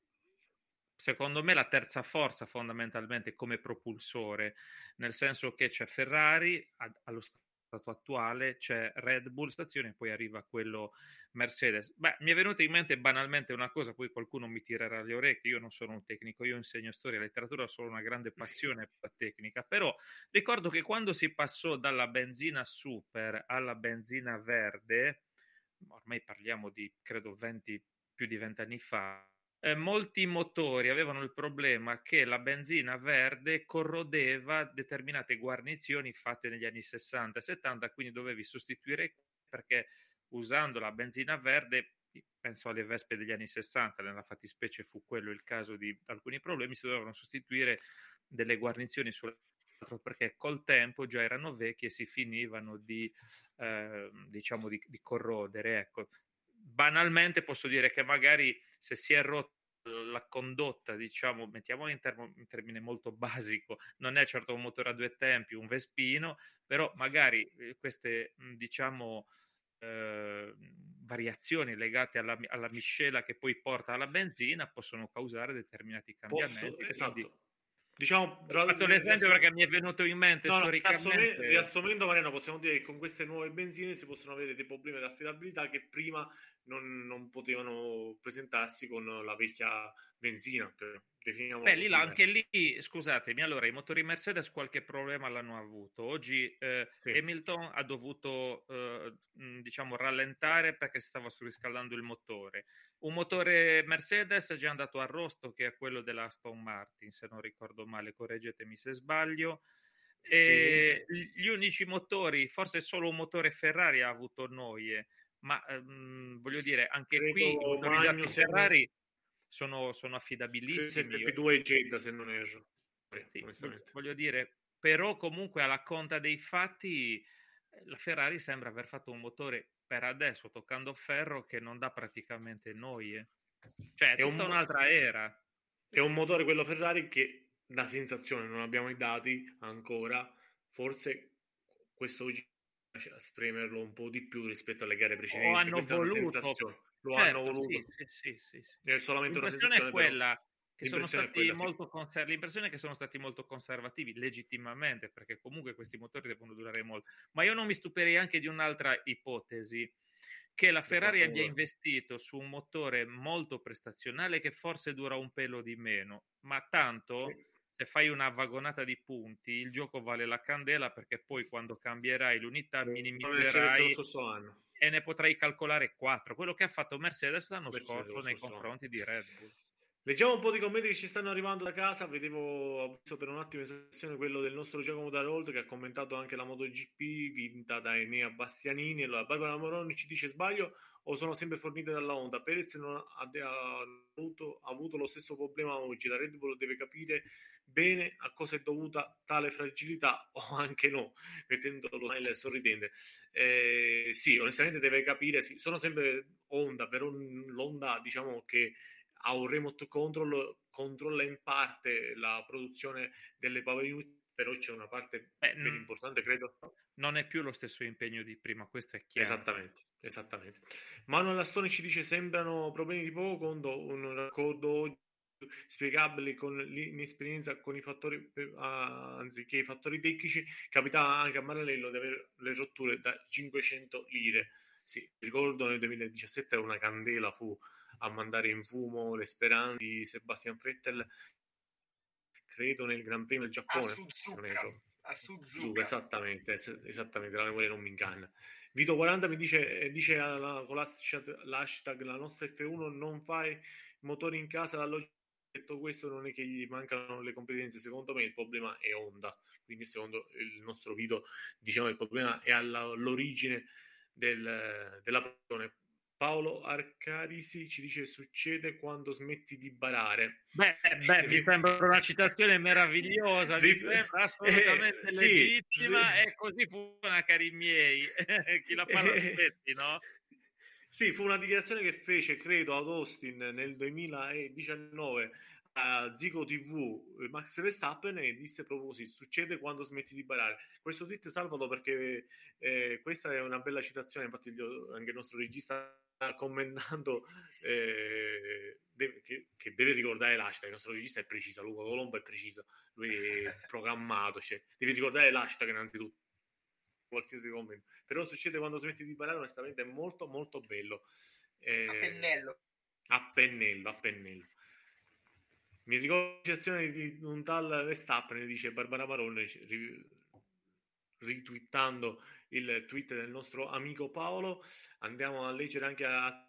secondo me la terza forza fondamentalmente come propulsore, nel senso che c'è Ferrari allo stato attuale, c'è Red Bull stazione e poi arriva quello Mercedes. Beh, mi è venuta in mente banalmente una cosa, poi qualcuno mi tirerà le orecchie, io non sono un tecnico, io insegno storia e letteratura, ho solo una grande passione per la tecnica, però ricordo che quando si passò dalla benzina super alla benzina verde, ormai parliamo di credo 20 più di 20 anni fa, eh, molti motori avevano il problema che la benzina verde corrodeva determinate guarnizioni fatte negli anni 60 e 70, quindi dovevi sostituire perché usando la benzina verde, penso alle vespe degli anni 60, nella fattispecie fu quello il caso di alcuni problemi, si dovevano sostituire delle guarnizioni sull'altro perché col tempo già erano vecchie e si finivano di, eh, diciamo, di, di corrodere. Ecco, banalmente posso dire che magari se si è rotto la condotta, diciamo, mettiamolo in, termo, in, termine molto basico, non è certo un motore a due tempi, un Vespino, però magari eh, queste, diciamo, eh, variazioni legate alla, alla, miscela che poi porta alla benzina possono causare determinati cambiamenti. Posso, esatto. Quindi, Diciamo, ho fatto l'esempio perché mi è venuto in mente no, storicamente. riassumendo, Mariano, possiamo dire che con queste nuove benzine si possono avere dei problemi di affidabilità che prima non, non potevano presentarsi con la vecchia benzina. Per, Beh, lì, anche lì, scusatemi, allora i motori Mercedes qualche problema l'hanno avuto. Oggi eh, sì. Hamilton ha dovuto, eh, diciamo, rallentare perché si stava surriscaldando il motore. Un motore Mercedes è già andato a rosto, che è quello della Aston Martin, se non ricordo male, correggetemi se sbaglio. E sì. Gli unici motori, forse solo un motore Ferrari ha avuto noie, ma ehm, voglio dire, anche Credo qui i motori Ferrari sono, sono affidabilissimi. FP2 e Jeddah se non erro. Sì, voglio dire, però comunque alla conta dei fatti la Ferrari sembra aver fatto un motore per adesso toccando ferro che non dà praticamente noie. Cioè, è, è tutta un, un'altra era. È un motore quello Ferrari che dà sensazione, non abbiamo i dati ancora, forse questo spremerlo un po' di più rispetto alle gare precedenti. O hanno voluto, lo certo, hanno voluto. Sì, sì, sì. È solamente L'impressione è quella che sono stati quella, conser- l'impressione è che sono stati molto conservativi legittimamente perché comunque questi motori devono durare molto ma io non mi stupirei anche di un'altra ipotesi che la Ferrari abbia investito su un motore molto prestazionale che forse dura un pelo di meno ma tanto sì se fai una vagonata di punti, il gioco vale la candela perché poi quando cambierai l'unità minimizzerai e ne potrai calcolare 4, quello che ha fatto Mercedes l'anno Mercedes scorso nei confronti di Red Bull. Leggiamo un po' di commenti che ci stanno arrivando da casa. Vedevo, visto per un attimo in sessione quello del nostro Giacomo Darold che ha commentato anche la MotoGP vinta da Enea Bastianini. Allora, Barbara Moroni ci dice: Sbaglio o sono sempre fornite dalla Honda? Perez non ha, ha, avuto, ha avuto lo stesso problema oggi. La Red Bull deve capire bene a cosa è dovuta tale fragilità o anche no, mettendo lo smile sorridente. Eh, sì, onestamente deve capire. Sì, sono sempre Honda, però l'Honda diciamo che ha un remote control, controlla in parte la produzione delle power unit, però c'è una parte Beh, ben importante, credo. Non è più lo stesso impegno di prima, questo è chiaro. Esattamente, esattamente. Manuel Astone ci dice sembrano problemi di poco conto, un raccordo spiegabile con l'inesperienza con i fattori anziché i fattori tecnici capita anche a Maranello di avere le rotture da 500 lire sì, ricordo nel 2017 una candela fu a mandare in fumo le speranze di Sebastian Vettel, credo nel Gran Premio del Giappone. A Suzuka. Esattamente, esattamente, la memoria non mi inganna. Vito 40 mi dice, dice alla, con l'hashtag la nostra F1 non fai motori in casa, logica detto questo non è che gli mancano le competenze, secondo me il problema è Honda, quindi secondo il nostro Vito diciamo il problema è all'origine del, della persona Paolo Arcarisi ci dice succede quando smetti di barare. Beh, beh mi sembra una citazione meravigliosa, mi sembra assolutamente eh, legittima sì, e così funziona, cari miei. Chi la fa l'aspetti, no? Sì, fu una dichiarazione che fece, credo, ad Austin nel 2019 a Zico TV Max Verstappen e disse proprio così: succede quando smetti di barare. Questo tweet salvalo perché eh, questa è una bella citazione, infatti anche il nostro regista commentando eh, deve, che, che, deve ricordare l'hashtag, il nostro regista è preciso, Luca Colombo è preciso, lui è programmato, cioè, deve ricordare l'hashtag innanzitutto, qualsiasi commento. Però succede quando smetti di parlare, onestamente è molto molto bello. Eh, a pennello. A pennello, a pennello. Mi ricordo citazione di un tal Verstappen, dice Barbara Marone, ritwittando il tweet del nostro amico Paolo. Andiamo a leggere anche a,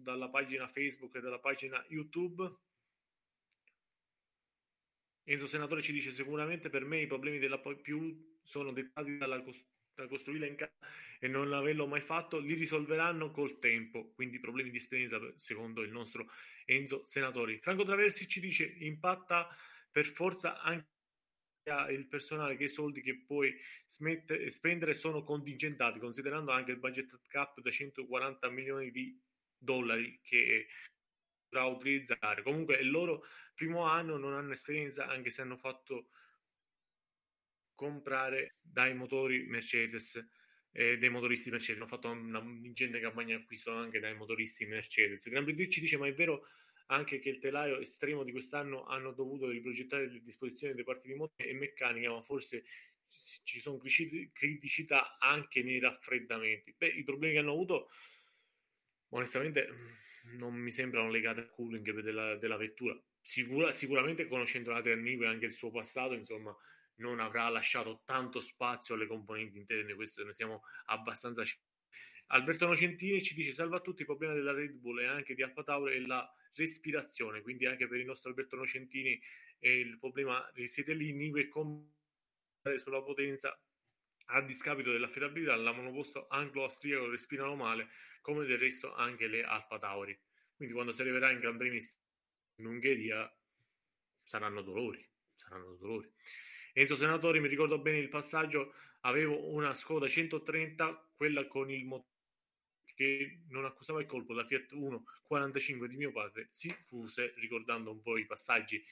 dalla pagina Facebook e dalla pagina YouTube. Enzo Senatore ci dice sicuramente per me i problemi della più sono dettati dalla costruzione costruirla in casa e non averlo mai fatto, li risolveranno col tempo. Quindi problemi di esperienza, secondo il nostro Enzo Senatori. Franco Traversi ci dice: impatta per forza anche il personale che i soldi che puoi smette, spendere sono contingentati, considerando anche il budget cap da 140 milioni di dollari che potrà utilizzare. Comunque, il loro primo anno non hanno esperienza, anche se hanno fatto comprare dai motori Mercedes e dei motoristi Mercedes. Hanno fatto una ingente campagna di acquisto anche dai motoristi Mercedes. Gran Prix ci dice: Ma è vero anche che il telaio estremo di quest'anno hanno dovuto riprogettare le disposizioni dei parti di motore e meccanica, ma forse ci sono criticità anche nei raffreddamenti. Beh, i problemi che hanno avuto onestamente non mi sembrano legate al cooling della, della vettura. Sicura, sicuramente conoscendo la Ternico e anche il suo passato, insomma, non avrà lasciato tanto spazio alle componenti interne, questo ne siamo abbastanza Alberto Nocentini ci dice salva a tutti i problemi della Red Bull e anche di Alfa Tauri e la respirazione, quindi anche per il nostro Alberto Nocentini eh, il problema risiede lì, Nive e sulla potenza a discapito dell'affidabilità, la monoposto anglo-austriaco respirano male, come del resto anche le Alfa Tauri. Quindi quando si arriverà in Gran Premio in Ungheria saranno dolori, saranno dolori. Enzo Senatori, mi ricordo bene il passaggio, avevo una Skoda 130, quella con il motore che non accusava il colpo, la Fiat 1 45 di mio padre si fuse, ricordando un po' i passaggi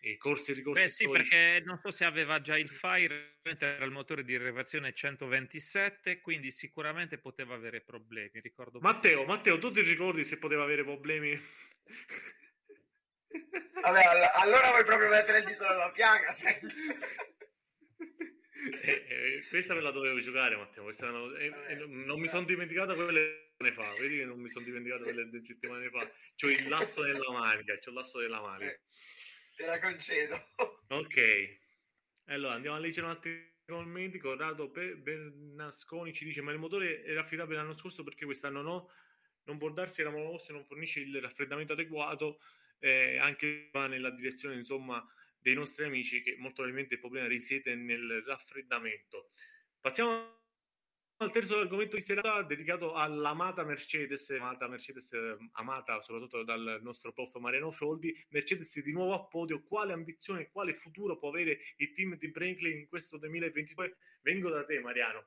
e corsi e ricorsi Beh, sì, storici. perché non so se aveva già il Fire, era il motore di rilevazione 127, quindi sicuramente poteva avere problemi. Ricordo Matteo, Matteo, tu ti ricordi se poteva avere problemi? Vabbè, allora vuoi proprio mettere il dito nella piaga? eh, eh, questa me la dovevo giocare, Matteo. Questa non, eh, eh, non mi sono dimenticato quelle settimane fa. Vedi che non mi sono dimenticato quelle settimane fa. C'ho il lasso nella manica. C'ho il lasso della manica. Eh, te la concedo. Ok. Allora andiamo a leggere un altro commenti. Corrado Bernasconi ci dice: Ma il motore era affidabile l'anno scorso perché quest'anno no? Non può darsi la monoposto non fornisce il raffreddamento adeguato. Eh, anche va nella direzione insomma dei nostri amici che molto probabilmente il problema risiede nel raffreddamento. Passiamo al terzo argomento di serata dedicato all'amata Mercedes, amata Mercedes amata soprattutto dal nostro prof Mariano Froldi. Mercedes di nuovo a podio, quale ambizione quale futuro può avere il team di Brinkley in questo 2022? Vengo da te Mariano.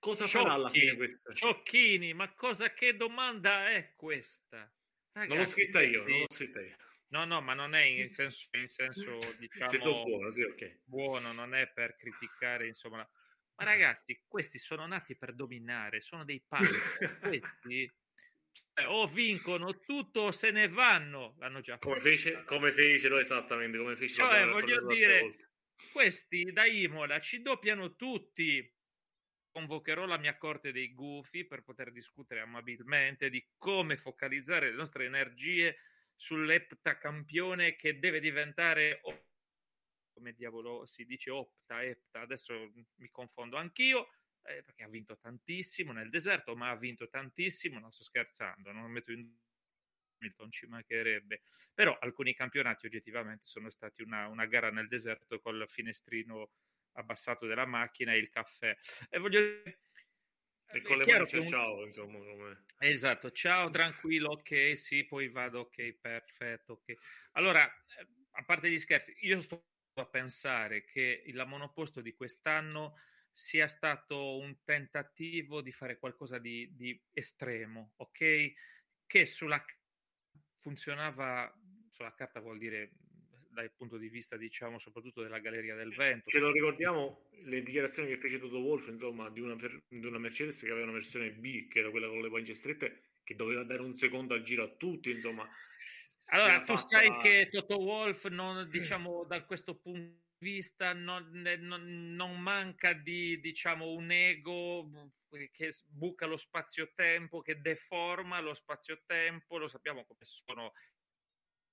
Cosa Sciocchi, farà alla fine questa? Ciocchini, ma cosa che domanda è questa? Ragazzi, non l'ho scritta io, non l'ho scritta io. No, no, ma non è in senso, in senso diciamo, senso buono, sì, okay. buono, non è per criticare, insomma. Ma ragazzi, questi sono nati per dominare, sono dei pazzi. questi cioè, o vincono tutto o se ne vanno. L'hanno già fatto. Come, fece, come fecero esattamente, come fecero. Cioè, voglio dire, questi da Imola ci doppiano tutti. Convocherò la mia corte dei gufi per poter discutere amabilmente di come focalizzare le nostre energie sull'eptacampione che deve diventare come diavolo si dice opta, epta, adesso mi confondo anch'io, eh, perché ha vinto tantissimo nel deserto, ma ha vinto tantissimo, non sto scherzando, non metto in Hamilton, ci mancherebbe, però alcuni campionati oggettivamente sono stati una, una gara nel deserto col finestrino abbassato della macchina e il caffè. E voglio e con le mani un... ciao, insomma. Come... Esatto, ciao, tranquillo, ok, sì, poi vado, ok, perfetto, ok. Allora, eh, a parte gli scherzi, io sto a pensare che il monoposto di quest'anno sia stato un tentativo di fare qualcosa di, di estremo, ok? Che sulla funzionava, sulla carta vuol dire dal punto di vista, diciamo, soprattutto della Galleria del Vento. Ce lo ricordiamo le dichiarazioni che fece Toto Wolf, insomma, di una, di una, Mercedes che aveva una versione B, che era quella con le guance strette, che doveva dare un secondo al giro a tutti, insomma. Allora, tu fatta... sai che Toto Wolf, non, diciamo, da questo punto di vista, non, non, non manca di, diciamo, un ego che buca lo spazio-tempo, che deforma lo spazio-tempo, lo sappiamo come sono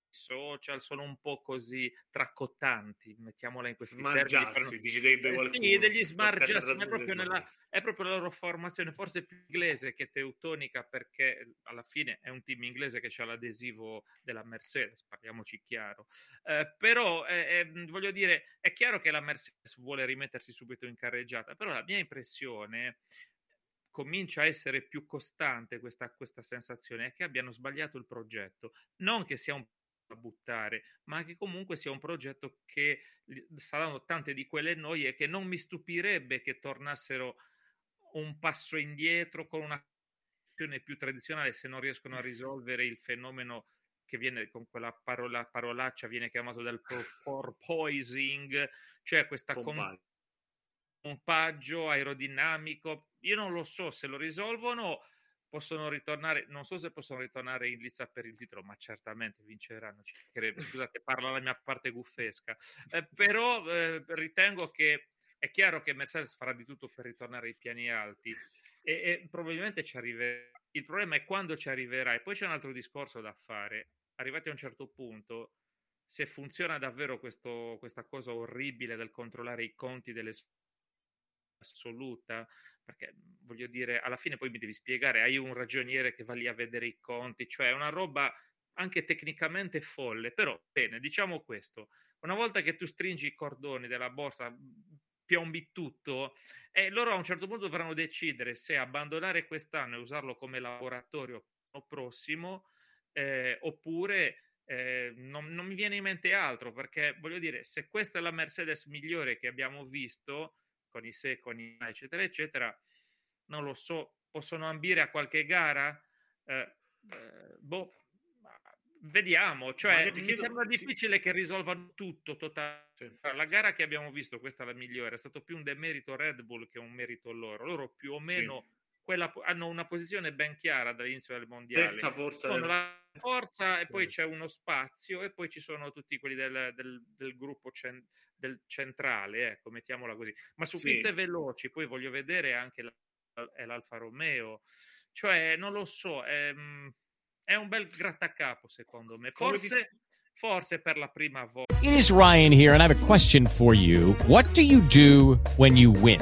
social sono un po' così tracottanti, mettiamola in questi smargiassi, termini. dicerebbe qualcuno. Sì, degli smargiassi, ma è proprio, nella, è proprio la loro formazione, forse più inglese che teutonica, perché alla fine è un team inglese che ha l'adesivo della Mercedes, parliamoci chiaro. Eh, però, eh, eh, voglio dire, è chiaro che la Mercedes vuole rimettersi subito in carreggiata, però la mia impressione comincia a essere più costante questa, questa sensazione è che abbiano sbagliato il progetto, non che sia un buttare, ma che comunque sia un progetto che saranno tante di quelle noie che non mi stupirebbe che tornassero un passo indietro con una più tradizionale se non riescono a risolvere il fenomeno che viene con quella parola, parolaccia viene chiamato del porpoising, cioè questa pompaggio. pompaggio aerodinamico. Io non lo so se lo risolvono possono ritornare, non so se possono ritornare in lizza per il titolo, ma certamente vinceranno. Scusate, parlo la mia parte guffesca, eh, però eh, ritengo che è chiaro che Mercedes farà di tutto per ritornare ai piani alti e, e probabilmente ci arriverà. Il problema è quando ci arriverai. Poi c'è un altro discorso da fare. Arrivati a un certo punto, se funziona davvero questo, questa cosa orribile del controllare i conti delle assoluta, perché voglio dire, alla fine poi mi devi spiegare, hai un ragioniere che va lì a vedere i conti, cioè è una roba anche tecnicamente folle, però bene, diciamo questo, una volta che tu stringi i cordoni della borsa, piombi tutto, e loro a un certo punto dovranno decidere se abbandonare quest'anno e usarlo come laboratorio prossimo, eh, oppure eh, non, non mi viene in mente altro, perché voglio dire, se questa è la Mercedes migliore che abbiamo visto, con i se, con i ma, eccetera, eccetera, non lo so, possono ambire a qualche gara? Eh, eh, boh, vediamo, cioè mi chiedo, sembra difficile che risolvano tutto totale. Sì. La gara che abbiamo visto, questa è la migliore, è stato più un demerito Red Bull che un merito loro. Loro più o meno sì. Quella, hanno una posizione ben chiara dall'inizio del mondiale. Terza forza. Del... la forza e poi c'è uno spazio e poi ci sono tutti quelli del, del, del gruppo cen- del centrale, ecco, mettiamola così. Ma su sì. piste veloci, poi voglio vedere anche la, l'Alfa Romeo, cioè non lo so, è, ehm, è un bel grattacapo secondo me. Forse, forse per la prima volta. It is Ryan here and I have a question for you. What do you do when you win?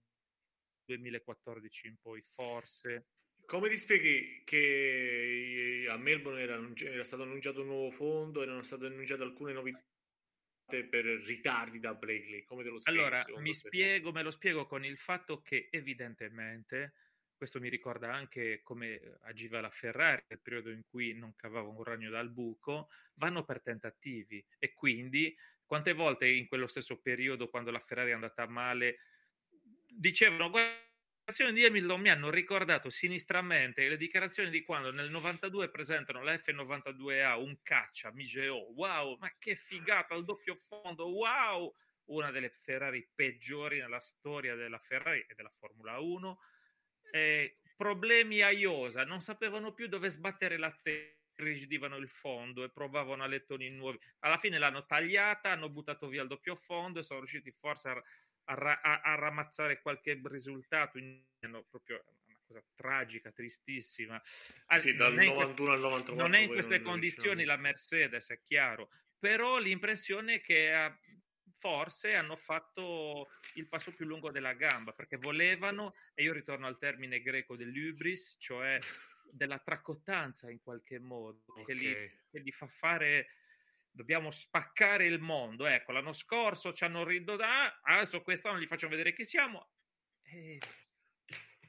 2014 in poi, forse. Come ti spieghi che a Melbourne era, era, stato annunciato un nuovo fondo, erano state annunciate alcune novità per ritardi da Blakely? Come te lo spieghi? Allora, mi te? spiego, me lo spiego con il fatto che evidentemente, questo mi ricorda anche come agiva la Ferrari nel periodo in cui non cavava un ragno dal buco, vanno per tentativi e quindi quante volte in quello stesso periodo, quando la Ferrari è andata male, dicevano guarda dichiarazioni di Hamilton mi hanno ricordato sinistramente le dichiarazioni di quando nel 92 presentano la F92A, un caccia, Migeo, wow, ma che figata, il doppio fondo, wow, una delle Ferrari peggiori nella storia della Ferrari e della Formula 1. Eh, problemi a Iosa, non sapevano più dove sbattere la testa rigidivano il fondo e provavano a lettoni nuovi. Alla fine l'hanno tagliata, hanno buttato via il doppio fondo e sono riusciti forse a, a, a, a ramazzare qualche risultato in, no, proprio una cosa tragica, tristissima. Sì, dal 91 al 94. Non è in queste condizioni la Mercedes, è chiaro, però l'impressione è che ha, forse hanno fatto il passo più lungo della gamba perché volevano, sì. e io ritorno al termine greco dell'ubris, cioè della tracottanza in qualche modo, okay. che, li, che li fa fare dobbiamo spaccare il mondo. Ecco, l'anno scorso ci hanno ridotto, ah, adesso quest'anno gli facciamo vedere chi siamo. E...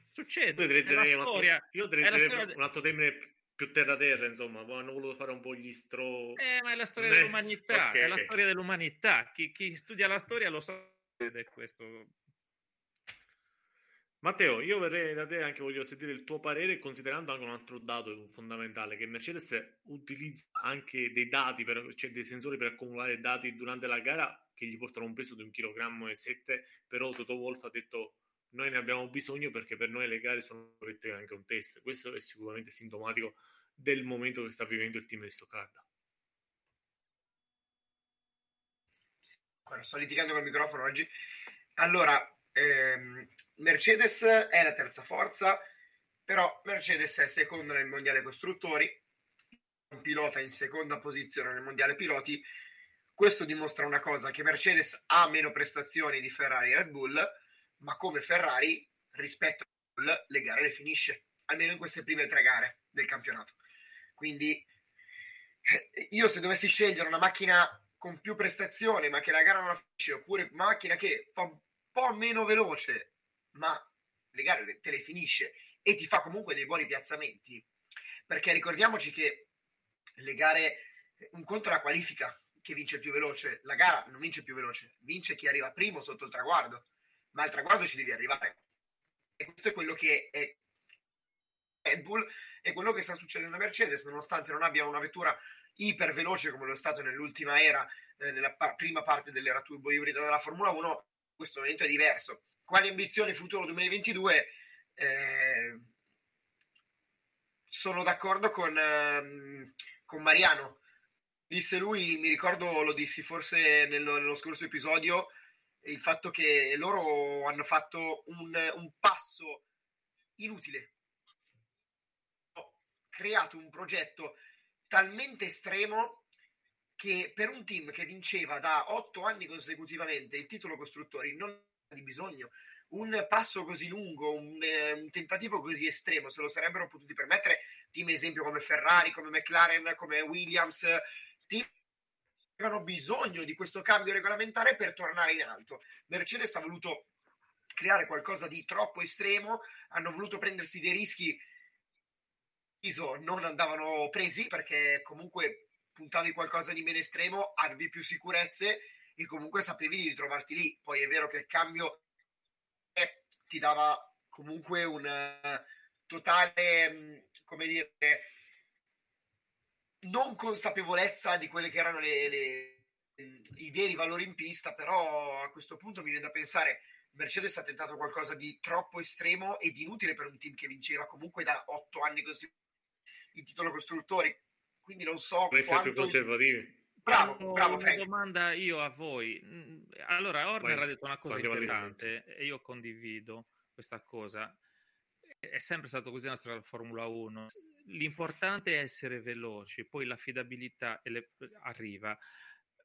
Succede. Io utilizzerei, un altro, io utilizzerei un altro termine più terra-terra, insomma, hanno voluto fare un po' gli stro... Eh, ma è la storia Beh, dell'umanità, okay. è la storia dell'umanità. Chi, chi studia la storia lo sa ed è questo Matteo, io verrei da te anche voglio sentire il tuo parere considerando anche un altro dato fondamentale che Mercedes utilizza anche dei dati, per, cioè dei sensori per accumulare dati durante la gara che gli portano un peso di un chilogrammo e sette, però Toto Wolff ha detto noi ne abbiamo bisogno perché per noi le gare sono anche un test. Questo è sicuramente sintomatico del momento che sta vivendo il team di Stoccarda. Ancora sto litigando col microfono oggi. Allora, ehm, Mercedes è la terza forza, però Mercedes è seconda nel mondiale costruttori, un pilota in seconda posizione nel mondiale piloti. Questo dimostra una cosa, che Mercedes ha meno prestazioni di Ferrari e Red Bull, ma come Ferrari rispetto a Red Bull le gare le finisce, almeno in queste prime tre gare del campionato. Quindi Eh, Io se dovessi scegliere una macchina con più prestazione, ma che la gara non la finisce, oppure una macchina che fa po' meno veloce, ma le gare te le finisce e ti fa comunque dei buoni piazzamenti, perché ricordiamoci che le gare, un conto è la qualifica che vince più veloce, la gara non vince più veloce, vince chi arriva primo sotto il traguardo, ma al traguardo ci devi arrivare. E questo è quello che è Red Bull e quello che sta succedendo a Mercedes, nonostante non abbia una vettura iper veloce come lo è stato nell'ultima era, eh, nella pa- prima parte dell'era turbo ibrida della Formula 1, in questo momento è diverso. Quali ambizioni futuro 2022? Eh, sono d'accordo con, ehm, con Mariano. Disse lui, mi ricordo, lo dissi forse nello, nello scorso episodio, il fatto che loro hanno fatto un, un passo inutile. Ho creato un progetto talmente estremo che per un team che vinceva da otto anni consecutivamente il titolo costruttori non di bisogno. Un passo così lungo, un, eh, un tentativo così estremo, se lo sarebbero potuti permettere team esempio come Ferrari, come McLaren, come Williams, team che avevano bisogno di questo cambio regolamentare per tornare in alto. Mercedes ha voluto creare qualcosa di troppo estremo, hanno voluto prendersi dei rischi non andavano presi perché comunque puntavi qualcosa di meno estremo, avevi più sicurezze e comunque sapevi di trovarti lì. Poi è vero che il cambio ti dava comunque un eh, totale, mh, come dire, non consapevolezza di quelle che erano le, le- i veri valori in pista, però a questo punto mi viene da pensare Mercedes ha tentato qualcosa di troppo estremo ed inutile per un team che vinceva comunque da otto anni così il titolo costruttori. Quindi non so Per essere più quanto... conservativi. Bravo, Ho bravo una Frank. domanda io a voi. Mm, Allora, Horner Vai, ha detto una cosa importante e io condivido questa cosa. È sempre stato così nella storia della Formula 1. L'importante è essere veloci, poi l'affidabilità ele- arriva.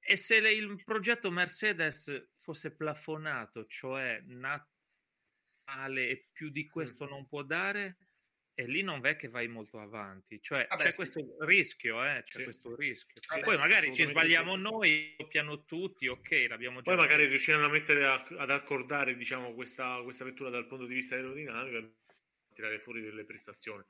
E se le- il progetto Mercedes fosse plafonato, cioè natale e più di questo Mm. non può dare, e lì non è che vai molto avanti. Cioè, Vabbè, c'è sì. questo rischio, eh? C'è Sì. questo rischio. Vabbè, Poi sì, magari ci sbagliamo noi, doppiano tutti, ok, l'abbiamo già Poi magari riusciranno a mettere a- ad accordare diciamo, questa, questa vettura dal punto di vista aerodinamico e tirare fuori delle prestazioni.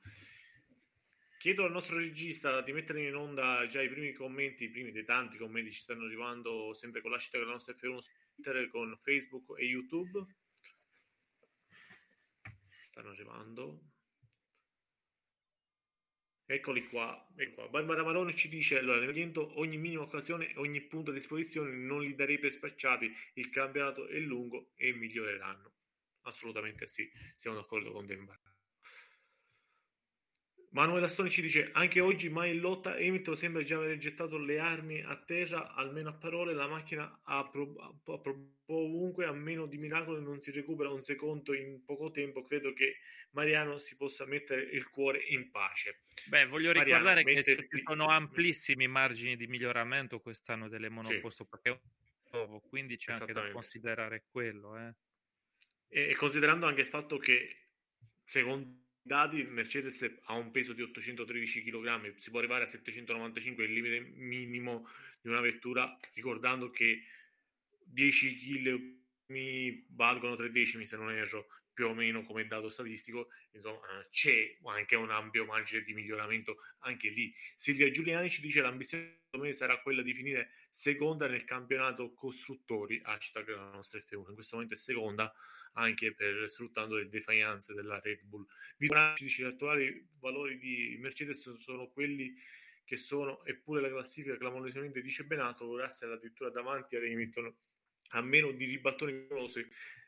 Chiedo al nostro regista di mettere in onda già i primi commenti, i primi dei tanti commenti ci stanno arrivando sempre con l'hashtag della nostra F1 su Twitter, con Facebook e YouTube. Stanno arrivando. Eccoli qua, ecco qua. Barbara Marone ci dice: Allora, momento ogni minima occasione, ogni punto a disposizione, non li darei per spacciati. Il campionato è lungo e miglioreranno. Assolutamente sì, siamo d'accordo con Denver. Manuela Stoni ci dice: Anche oggi, mai in lotta, Hamilton sembra già aver gettato le armi a terra, almeno a parole. La macchina ha pro- ha pro- ovunque, a meno di miracolo, non si recupera un secondo in poco tempo. Credo che Mariano si possa mettere il cuore in pace. Beh, voglio Mariano, ricordare che metterti- ci sono amplissimi margini di miglioramento quest'anno delle monoposto perché un nuovo, quindi c'è anche da considerare quello. Eh. E, e considerando anche il fatto che, secondo dati, il Mercedes ha un peso di 813 kg, si può arrivare a 795, è il limite minimo di una vettura, ricordando che 10 kg valgono 3 decimi, se non erro, più o meno come dato statistico, insomma c'è anche un ampio margine di miglioramento anche lì. Silvia Giuliani ci dice l'ambizione me sarà quella di finire seconda nel campionato costruttori, hashtag la nostra F1, in questo momento è seconda anche per sfruttando le defianze della Red Bull. Vito ci dice gli attuali valori di Mercedes sono quelli che sono, eppure la classifica clamorosamente dice Benato, Russell addirittura davanti ad Hamilton, a meno di ribaltoni clamorosi,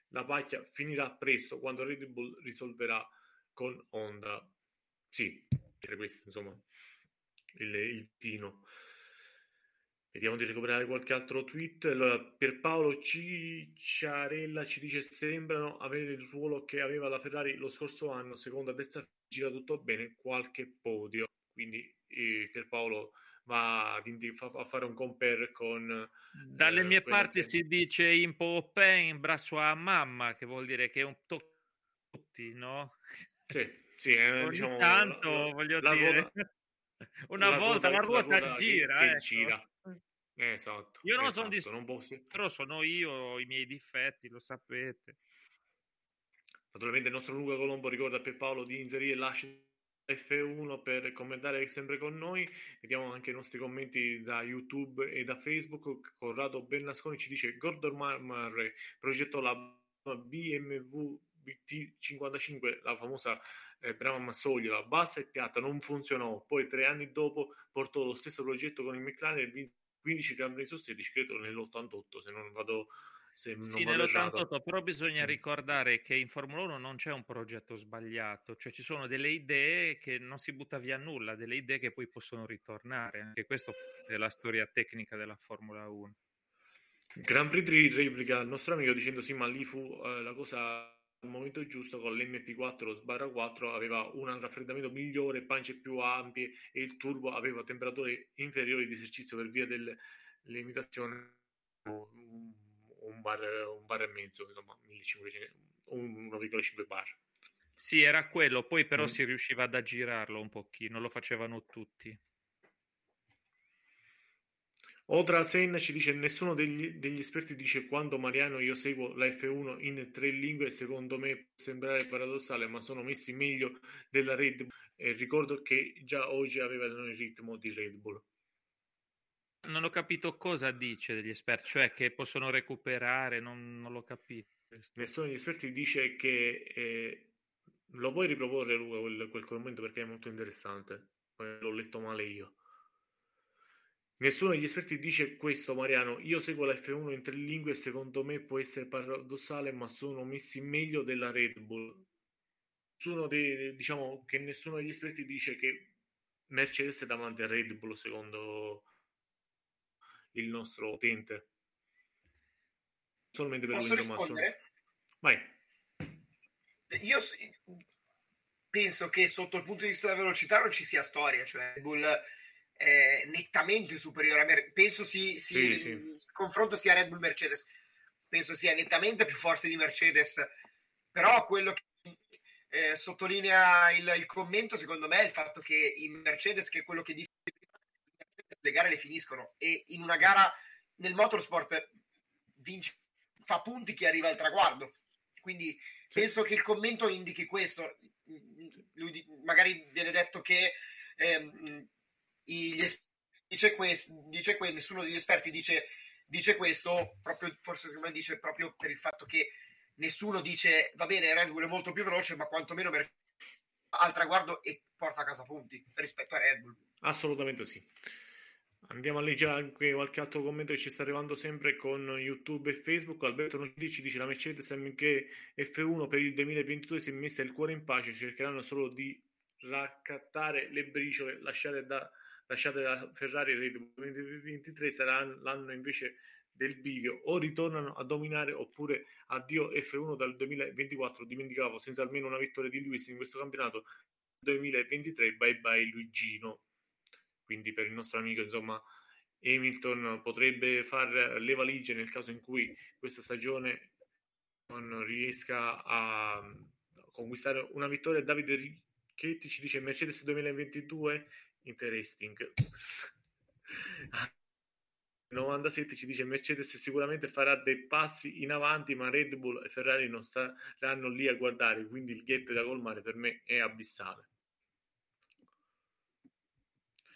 la pacchia finirà presto quando Red Bull risolverà con Honda. Sì, tra questi, insomma, il, il tino. Vediamo di recuperare qualche altro tweet. Allora, Pierpaolo Cicciarella ci dice: Sembrano avere il ruolo che aveva la Ferrari lo scorso anno. Seconda, terza, gira tutto bene. Qualche podio. Quindi eh, Pierpaolo va a fare un compare con Dalle eh, mie parti che- si dice in pen braccio a mamma, che vuol dire che è un tocco tutti, no? Sì, sì, eh, diciamo, tanto, la- voglio la dire. ruota- Una La volta la ruota, ruota gira, che ecco. gira. Esatto. Io non esatto, sono non posso- però sono io, i miei difetti, lo sapete. Naturalmente il nostro Luca Colombo ricorda a Pierpaolo di inserire l'hashtag F1 per commentare sempre con noi. Vediamo anche i nostri commenti da YouTube e da Facebook. Corrado Bernasconi ci dice Gordon Marmar progettò la BMW BT55, la famosa eh, Brava Massogliola, bassa e piatta, non funzionò. Poi tre anni dopo portò lo stesso progetto con il McLaren e vinse 15 campionati su 16, credo nell'88, se non vado... Se non Sì, vado errato. nell'88, però bisogna ricordare che in Formula 1 non c'è un progetto sbagliato, cioè ci sono delle idee che non si butta via nulla, delle idee che poi possono ritornare. Anche questo è la storia tecnica della Formula 1. Grand Prix di replica il nostro amico dicendo sì, ma lì fu eh, la cosa al momento giusto con l'MP4 sbarra 4 aveva un raffreddamento migliore, pance più ampie e il turbo aveva temperature inferiori di esercizio per via delle limitazioni un, bar, un bar e mezzo, insomma 1500, un 1,5 bar. Sì, era quello, poi però Mm. si riusciva ad aggirarlo un pochino, lo facevano tutti. Otra Senna ci dice: Nessuno degli, degli esperti dice quando Mariano io seguo la F1 in tre lingue. Secondo me può sembrare paradossale, ma sono messi meglio della Red Bull. E ricordo che già oggi avevano il ritmo di Red Bull. Non ho capito cosa dice degli esperti, cioè che possono recuperare, non, non l'ho capito. Nessuno degli esperti dice che eh, lo puoi riproporre Luca quel, quel commento perché è molto interessante. L'ho letto male io. Nessuno degli esperti dice questo, Mariano. Io seguo la F1 in tre lingue e secondo me può essere paradossale, ma sono messi meglio della Red Bull. Nessuno dei, diciamo che nessuno degli esperti dice che Mercedes è davanti a Red Bull, secondo il nostro utente. Solamente per Posso rispondere? Vai. Io penso che sotto il punto di vista della velocità non ci sia storia, cioè Red Bull è nettamente superiore a Mer- penso si, si- Sì, sì. il confronto sia Red Bull Mercedes, penso sia nettamente più forte di Mercedes, però quello che eh, sottolinea il, il commento secondo me è il fatto che in Mercedes, che è quello che Mercedes le gare le finiscono e in una gara nel motorsport vince, fa punti chi arriva al traguardo. Quindi penso che il commento indichi questo. Lui magari viene detto che ehm, i- gli es- dice questo, dice que- nessuno degli esperti dice, dice questo, proprio, forse secondo me dice proprio per il fatto che nessuno dice va bene, Red Bull è molto più veloce, ma quantomeno Mer- al traguardo e porta a casa punti rispetto a Red Bull. Assolutamente sì. Andiamo a leggere anche qualche altro commento che ci sta arrivando sempre con YouTube e Facebook. Alberto Nocidi ci dice la Mercedes MG F1 per il 2022 si è messa il cuore in pace, cercheranno solo di raccattare le briciole lasciate da, lasciate da Ferrari Bull. 2023 sarà l'anno invece del bivio. O ritornano a dominare oppure addio F1 dal 2024 dimenticavo senza almeno una vittoria di Lewis in questo campionato. 2023 bye bye Luigino quindi per il nostro amico insomma Hamilton potrebbe fare le valigie nel caso in cui questa stagione non riesca a conquistare una vittoria. Davide Ricchetti ci dice Mercedes 2022 interesting 97 ci dice Mercedes sicuramente farà dei passi in avanti ma Red Bull e Ferrari non staranno lì a guardare quindi il gap da colmare per me è abissale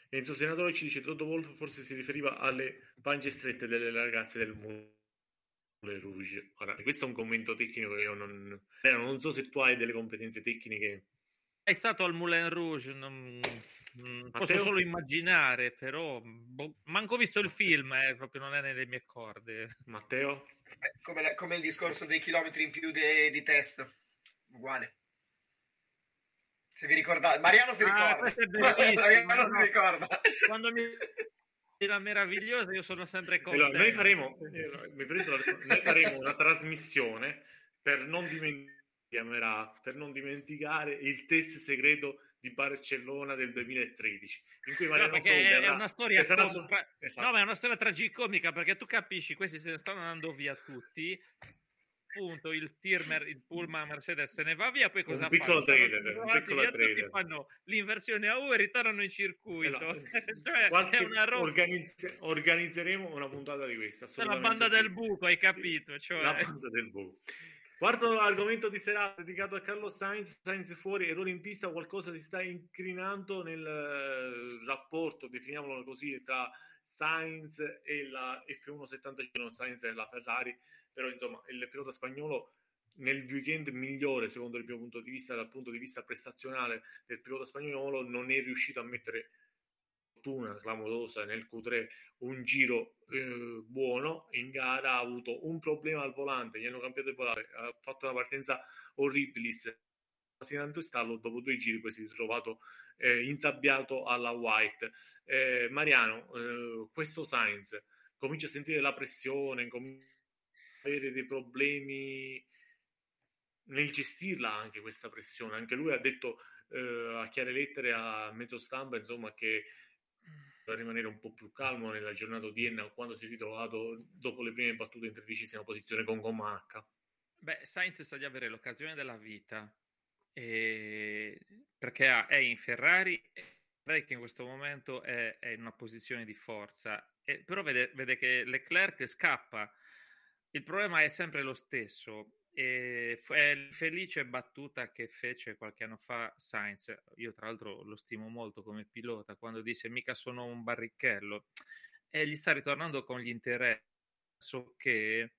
Enzo Senatore ci dice Toto Wolf forse si riferiva alle pance strette delle ragazze del Moulin Rouge. Ora, questo è un commento tecnico che io non, eh, non so se tu hai delle competenze tecniche. È stato al Moulin Rouge, non- mm, posso Matteo? solo immaginare, però boh, manco visto il film, eh, proprio non è nelle mie corde. Matteo? Come, come il discorso dei chilometri in più de- di test, uguale. Se vi ricordate, Mariano si Ah, ricorda. bellissimo, Mariano no? si ricorda. Quando mi la meravigliosa, io sono sempre Allora, contento. noi faremo, eh, noi faremo una trasmissione per non dimenticare, per non dimenticare il test segreto di Barcellona del 2013 in cui No, Mariano perché Fogli è una storia cioè, sarà com- tra- esatto. no, ma è una storia tragicomica perché tu capisci, questi se ne stanno andando via tutti punto il Tirmer, il Pullman Mercedes se ne va via, poi cosa un fanno? trailer, un piccolo via trailer. fanno l'inversione a U e ritornano in circuito. Esatto. cioè, roba. organizz- organizzeremo una puntata di questa. La banda sì. del buco, hai capito? Cioè, La banda del buco. Quarto argomento di serata dedicato a Carlos Sainz, Sainz fuori, errore in pista, qualcosa si sta incrinando nel eh, rapporto, definiamolo così, tra Sainz e la F175, non Sainz e la Ferrari, però insomma il pilota spagnolo nel weekend migliore secondo il mio punto di vista, dal punto di vista prestazionale del pilota spagnolo, non è riuscito a mettere fortuna clamorosa nel Q3 un giro eh, buono. In gara ha avuto un problema al volante gli hanno cambiato il volante ha fatto una partenza orribilis quasi tanto stallo dopo due giri poi si è trovato eh, insabbiato alla White. Eh, Mariano eh, questo Sainz comincia a sentire la pressione comincia avere dei problemi nel gestirla anche questa pressione anche lui ha detto eh, a chiare lettere a mezzo stampa insomma che per rimanere un po' più calmo nella giornata odierna quando si è ritrovato dopo le prime battute in tredicesima posizione con H. Beh, Sainz sa di avere l'occasione della vita e- perché è in Ferrari, Ferrari che in questo momento è, è in una posizione di forza, e- però vede, vede che Leclerc scappa. Il problema è sempre lo stesso. E fu- è felice battuta che fece qualche anno fa Sainz. Io, tra l'altro, lo stimo molto come pilota quando disse: Mica sono un barrichello, e gli sta ritornando con gli interessi. So che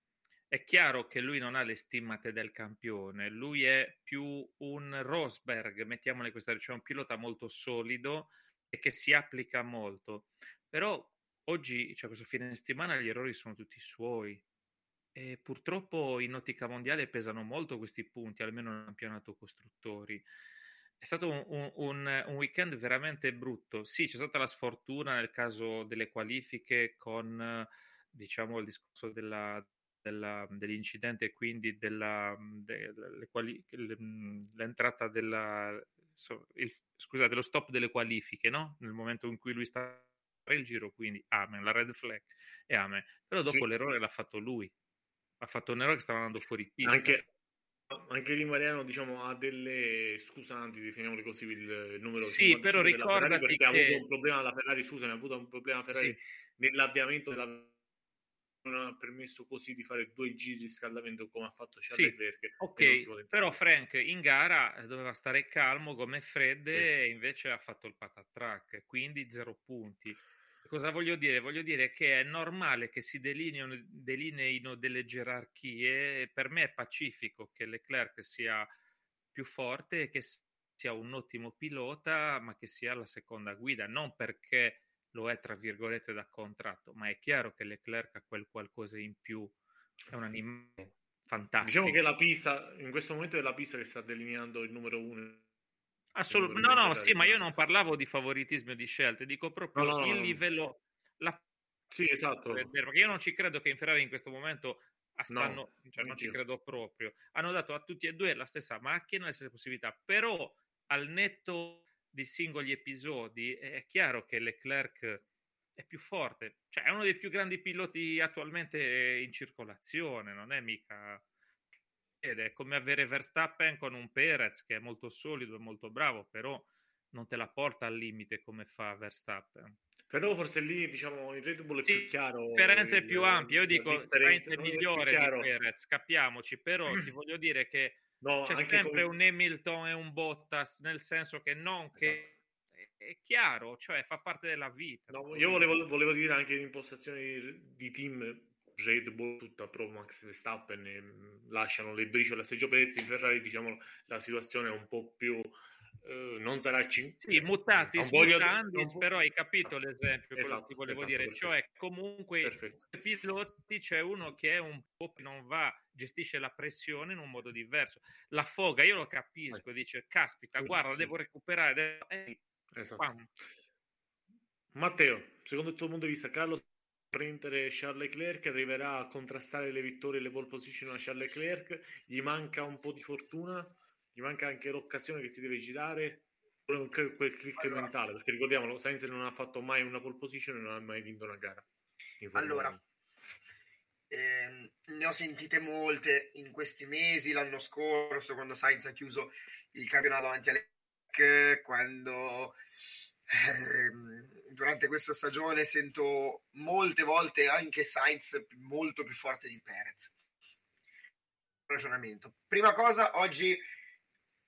è chiaro che lui non ha le stimmate del campione, lui è più un Rosberg, mettiamole questa, cioè un pilota molto solido e che si applica molto. Però oggi, cioè questo fine settimana, gli errori sono tutti suoi. E purtroppo in ottica mondiale pesano molto questi punti, almeno nel campionato costruttori. È stato un, un- un- weekend veramente brutto. Sì, c'è stata la sfortuna nel caso delle qualifiche con, diciamo, il discorso della, della- dell'incidente e quindi della, de- le quali- l'entrata della, so- il- scusate, lo stop delle qualifiche, no? Nel momento in cui lui sta il giro, quindi amen, la red flag e amen. Però dopo Sì. l'errore l'ha fatto lui. Ha fatto un errore che stava andando fuori pista. Anche, anche Di Mariano diciamo, ha delle scusanti, definiamole così, il numero Sì, 55 però ricordati perché ha che- avuto un problema la Ferrari, scusami, ha avuto un problema la Ferrari Sì. nell'avviamento della non ha permesso così di fare due giri di riscaldamento come ha fatto Charles Sì, Leclerc ok, però Frank in gara eh, doveva stare calmo, gomme fredde, e invece ha fatto il patatrack, quindi zero punti. Cosa voglio dire? Voglio dire che è normale che si delineino- delineino delle gerarchie. Per me è pacifico che Leclerc sia più forte e che sia un ottimo pilota, ma che sia la seconda guida, non perché lo è tra virgolette da contratto, ma è chiaro che Leclerc ha quel qualcosa in più, è un animale fantastico. Diciamo che la pista, in questo momento è la pista che sta delineando il numero uno. Assolut- Il no, no, sì, ma io non parlavo di favoritismo di scelte, dico proprio No, no, il no. livello. La... Sì, esatto. Perché io non ci credo che in Ferrari in questo momento stanno, cioè non ci credo proprio. Hanno dato a tutti e due la stessa macchina, le stesse possibilità, però al netto di singoli episodi è chiaro che Leclerc è più forte, cioè è uno dei più grandi piloti attualmente in circolazione, non è mica ed è come avere Verstappen con un Perez che è molto solido e molto bravo, però non te la porta al limite come fa Verstappen. Però forse lì, diciamo, il Red Bull è Sì, più chiaro. Differenza è più ampia. Io dico Sainz è migliore chiaro. di Perez, capiamoci, però ti voglio dire che No, c'è sempre come- un Hamilton e un Bottas, nel senso che non che è, è chiaro, cioè fa parte della vita. No, io volevo, volevo dire anche di, di team Red Bull tutta pro Max Verstappen e, mh, lasciano le briciole a Sergio Perez in Ferrari diciamo la situazione è un po' più eh, non sarà cin- Sì, mutatis non voglio- però hai capito l'esempio, quello Esatto, che ti volevo esatto, dire, perfetto. cioè comunque Perfetto. i piloti c'è uno che è un po' che non va, gestisce la pressione in un modo diverso. La foga, io lo capisco, dice, caspita, Sì, guarda, devo recuperare, eh, Esatto. Matteo secondo il tuo punto di vista Carlo prendere Charles Leclerc arriverà a contrastare le vittorie e le pole position a Charles Leclerc gli manca un po' di fortuna gli manca anche l'occasione che ti deve girare quel, click Allora. mentale perché ricordiamolo Sainz non ha fatto mai una pole position e non ha mai vinto una gara Allora, 1. ehm, ne ho sentite molte in questi mesi, l'anno scorso, quando Sainz ha chiuso il campionato davanti alle quando eh, durante questa stagione sento molte volte anche Sainz molto più forte di Perez. Ragionamento. Prima cosa, oggi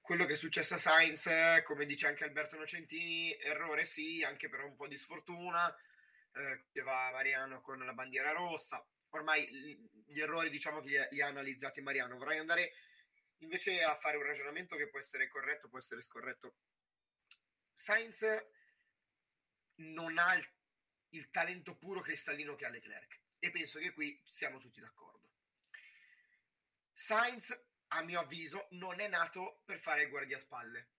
quello che è successo a Sainz, come dice anche Alberto Nocentini, errore sì, anche però un po' di sfortuna, eh, diceva Mariano con la bandiera rossa. Ormai gli errori diciamo che li li ha analizzati Mariano. Vorrei andare invece a fare un ragionamento che può essere corretto, può essere scorretto. Sainz non ha il, il talento puro cristallino che ha Leclerc e penso che qui siamo tutti d'accordo. Sainz, a mio avviso, non è nato per fare il guardiaspalle.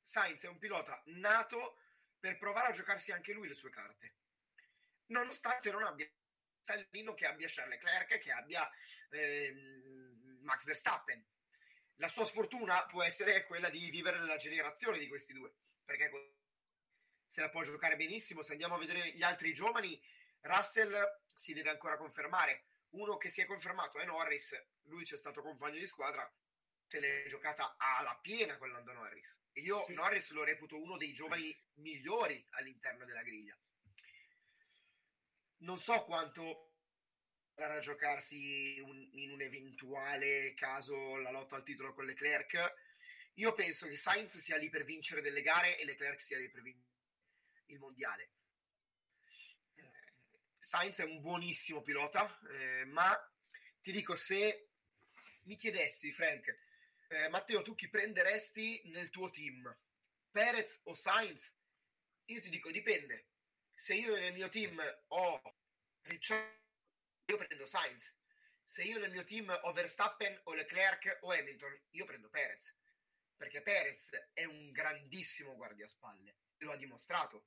Sainz è un pilota nato per provare a giocarsi anche lui le sue carte, nonostante non abbia il cristallino che abbia Charles Leclerc, che abbia eh, Max Verstappen la sua sfortuna può essere quella di vivere nella generazione di questi due, perché se la può giocare benissimo. Se andiamo a vedere gli altri giovani, Russell si deve ancora confermare. Uno che si è confermato è Norris, lui c'è stato compagno di squadra, se l'è giocata alla piena con Lando Norris. E io sì. Norris lo reputo uno dei giovani migliori all'interno della griglia. Non so quanto andare a giocarsi un, in un eventuale caso la lotta al titolo con Leclerc. Io penso che Sainz sia lì per vincere delle gare e Leclerc sia lì per vincere il mondiale. Eh, Sainz è un buonissimo pilota, eh, ma ti dico se mi chiedessi, Frank, eh, Matteo, tu chi prenderesti nel tuo team? Perez o Sainz? Io ti dico dipende. Se io nel mio team ho Ricciardo io prendo Sainz. Se io nel mio team ho Verstappen o Leclerc o Hamilton, io prendo Perez. Perché Perez è un grandissimo guardiaspalle, lo ha dimostrato.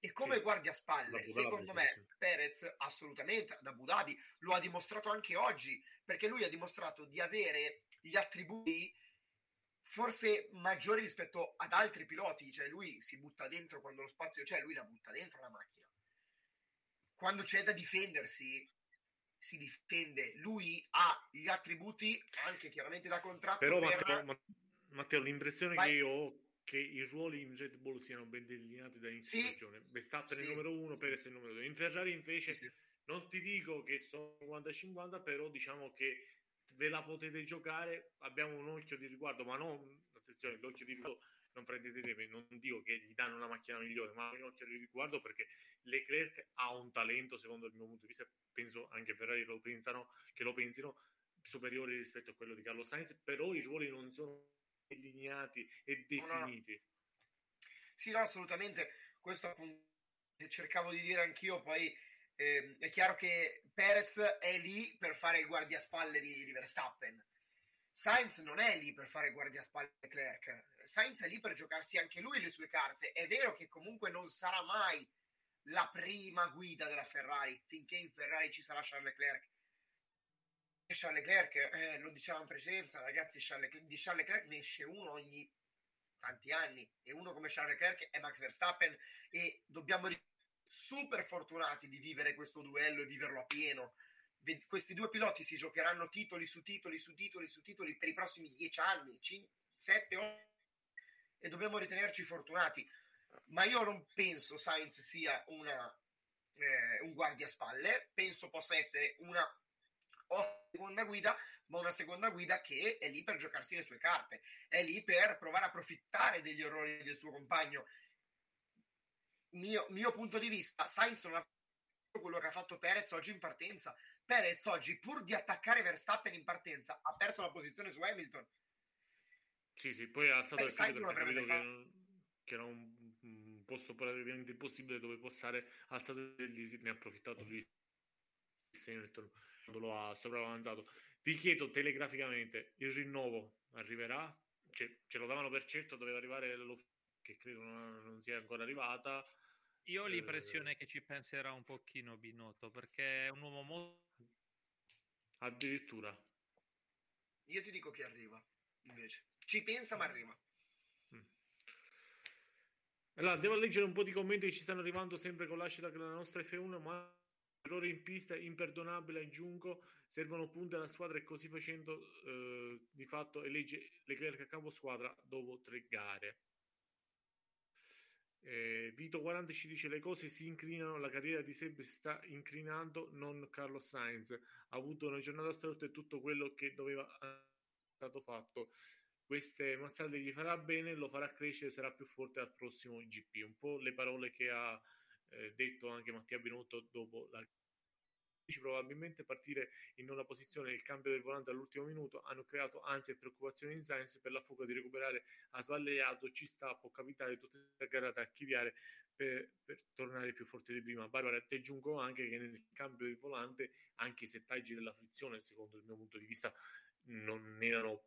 E come sì, guardiaspalle, secondo me, sì. Perez assolutamente ad Abu Dhabi lo ha dimostrato anche oggi, perché lui ha dimostrato di avere gli attributi forse maggiori rispetto ad altri piloti, cioè lui si butta dentro quando lo spazio c'è, lui la butta dentro la macchina. Quando c'è da difendersi, si difende, lui ha gli attributi anche chiaramente da contratto. Però per... Matteo, Matteo, l'impressione Vai. che io ho che i ruoli in Red Bull siano ben delineati da inizio sì, stagione. Verstappen sì, è il numero uno, sì, Perez è il numero due. In Ferrari invece sì, non ti dico che sono 50-50, però diciamo che ve la potete giocare, abbiamo un occhio di riguardo, ma non, attenzione, l'occhio di riguardo non prendete non dico che gli danno una macchina migliore, ma un occhio di riguardo perché Leclerc ha un talento, secondo il mio punto di vista, penso anche Ferrari lo pensano, che lo pensino, superiore rispetto a quello di Carlo Sainz, però i ruoli non sono delineati e definiti. No, no. Sì, no, assolutamente. Questo appunto cercavo di dire anch'io, poi eh, è chiaro che Perez è lì per fare il guardiaspalle di, di Verstappen. Sainz non è lì per fare guardiaspalle Leclerc. Sainz è lì per giocarsi anche lui le sue carte. È vero che comunque non sarà mai la prima guida della Ferrari finché in Ferrari ci sarà Charles Leclerc. Charles Leclerc, eh, lo dicevamo in precedenza, ragazzi, Charles di Charles Leclerc ne esce uno ogni tanti anni e uno come Charles Leclerc è Max Verstappen e dobbiamo essere super fortunati di vivere questo duello e viverlo a pieno. Questi due piloti si giocheranno titoli su titoli su titoli su titoli per i prossimi dieci anni, 7, 8 e dobbiamo ritenerci fortunati ma io non penso Sainz sia una, eh, un guardiaspalle, penso possa essere una seconda guida, ma una seconda guida che è lì per giocarsi le sue carte, è lì per provare a approfittare degli errori del suo compagno. Mio, mio punto di vista, Sainz non ha fatto quello che ha fatto Perez oggi in partenza. Perez oggi, pur di attaccare Verstappen in partenza, ha perso la posizione su Hamilton. Sì, sì, poi ha alzato Beh, il piede perché capito che, che era un posto praticamente impossibile dove postare alzato il ne ha approfittato lui Hamilton lo ha sopravanzato vi chiedo telegraficamente il rinnovo arriverà? Cioè, ce lo davano per certo doveva arrivare che credo non, non sia ancora arrivata. Io ho l'impressione eh, che ci penserà un pochino Binotto perché è un uomo molto addirittura. Io ti dico che arriva invece. Ci pensa ma arriva. Allora, devo leggere un po' di commenti che ci stanno arrivando sempre con l'hashtag della nostra F1, ma errore in pista imperdonabile, aggiungo, servono punti alla squadra e così facendo eh, di fatto elegge Leclerc a capo squadra dopo tre gare. Eh, Vito 40 ci dice le cose si incrinano, la carriera di Seb si sta incrinando, non Carlos Sainz. Ha avuto una giornata storta e tutto quello che doveva essere stato fatto. Queste mazzate gli farà bene, lo farà crescere, sarà più forte al prossimo GP. Un po' le parole che ha eh, detto anche Mattia Binotto dopo la probabilmente partire in nona posizione il cambio del volante all'ultimo minuto hanno creato ansia e preoccupazione in Sainz per la fuga di recuperare ha sbagliato ci sta può capitare tutte le gare da archiviare per, per, tornare più forte di prima. Barbara ti aggiungo anche che nel cambio del volante anche i settaggi della frizione secondo il mio punto di vista non erano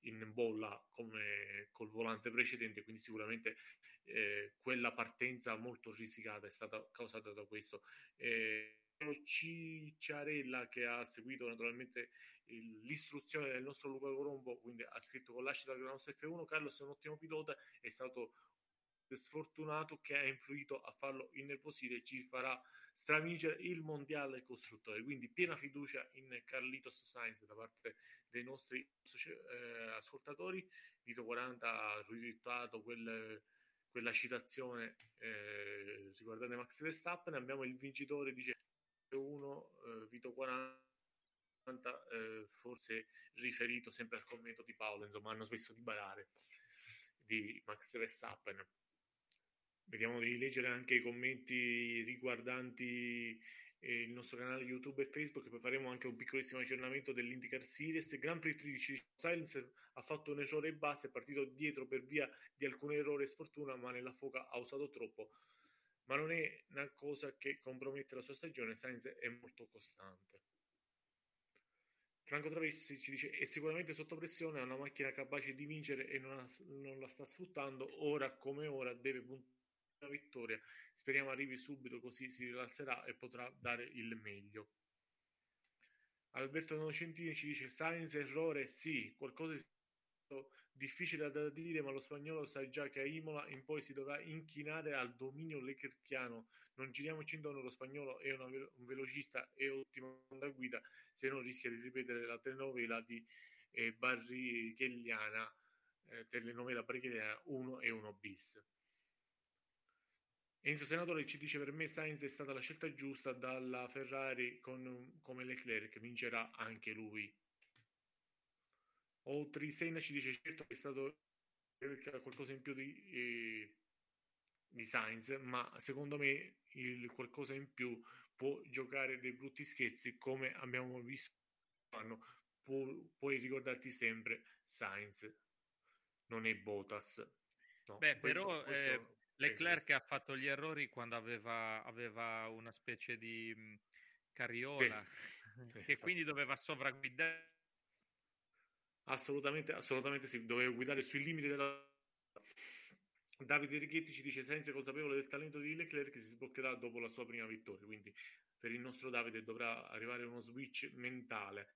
in bolla come col volante precedente quindi sicuramente eh, quella partenza molto risicata è stata causata da questo eh, Cicciarella che ha seguito naturalmente il, l'istruzione del nostro Luca Colombo quindi ha scritto con l'ascita della nostra F1 Carlos è un ottimo pilota è stato sfortunato che ha influito a farlo innervosire ci farà stravincere il mondiale costruttore. Quindi piena fiducia in Carlitos Sainz da parte dei nostri eh, ascoltatori. Vito 40 ha ritwittato quel, quella citazione eh, riguardante Max Verstappen. Abbiamo il vincitore, dice 1, eh, Vito 40. Eh, forse riferito sempre al commento di Paolo, insomma, hanno smesso di barare di Max Verstappen. Vediamo di leggere anche i commenti riguardanti eh, il nostro canale YouTube e Facebook, poi faremo anche un piccolissimo aggiornamento dell'IndyCar Series. Grand Prix 13 Silence ha fatto un errore e basta, è partito dietro per via di alcuni errori e sfortuna, ma nella foca ha usato troppo. Ma non è una cosa che compromette la sua stagione, Sainz è molto costante. Franco Travessi ci dice è sicuramente sotto pressione, ha una macchina capace di vincere e non, ha, non la sta sfruttando, ora come ora deve puntare vittoria. Speriamo arrivi subito così si rilasserà e potrà dare il meglio. Alberto Nocentini ci dice Sainz errore sì, qualcosa è difficile da dire, ma lo spagnolo sa già che a Imola in poi si dovrà inchinare al dominio leclerchiano. Non giriamoci intorno, lo spagnolo è una, un velocista e ottimo da guida, se non rischia di ripetere la telenovela di eh, Barrichelliana, eh, telenovela Barrichelliana 1 e 1 bis. Enzo Senatore ci dice per me Sainz è stata la scelta giusta dalla Ferrari con, come Leclerc, vincerà anche lui. O Trisena ci dice certo che è stato qualcosa in più di, eh, di Sainz, ma secondo me il qualcosa in più può giocare dei brutti scherzi come abbiamo visto pu- puoi ricordarti sempre Sainz non è Botas no, Beh, questo, però questo... Eh Leclerc ha fatto gli errori quando aveva, aveva una specie di mh, mm, carriola sì, che esatto. quindi doveva sovragguidare. Assolutamente, assolutamente sì, doveva guidare sui limiti della... Davide Righetti ci dice senza consapevole del talento di Leclerc che si sbloccherà dopo la sua prima vittoria, quindi per il nostro Davide dovrà arrivare uno switch mentale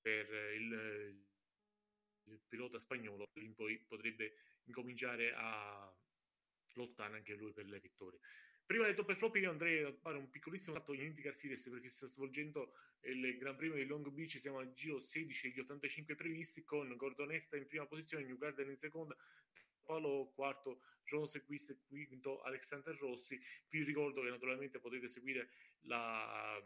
per il, il pilota spagnolo, poi potrebbe incominciare a lottare anche lui per le vittorie. Prima del top e flop io andrei a fare un piccolissimo salto in IndyCar Series perché sta svolgendo il Gran Premio di Long Beach, siamo al giro 16 degli 85 previsti con Gordonesta in prima posizione, New Garden in seconda, Paolo quarto, Rose Quist quinto, Alexander Rossi. Vi ricordo che naturalmente potete seguire la,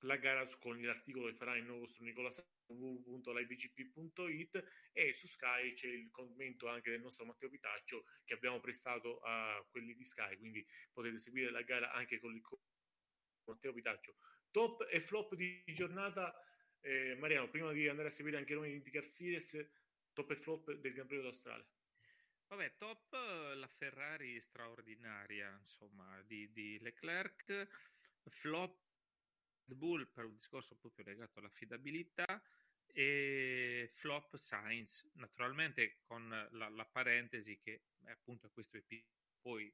la gara con l'articolo che farà il nostro Nicola Sacco www.livegp.it e su Sky c'è il commento anche del nostro Matteo Pitaccio che abbiamo prestato a quelli di Sky, quindi potete seguire la gara anche con il Matteo Pitaccio. Top e flop di giornata, eh, Mariano, prima di andare a seguire anche noi IndyCar Series, top e flop del Gran Premio d'Australia. Vabbè, top la Ferrari straordinaria, insomma, di, di Leclerc, flop Red Bull per un discorso proprio legato all'affidabilità e flop Science, naturalmente con la, la parentesi che è appunto questo EP poi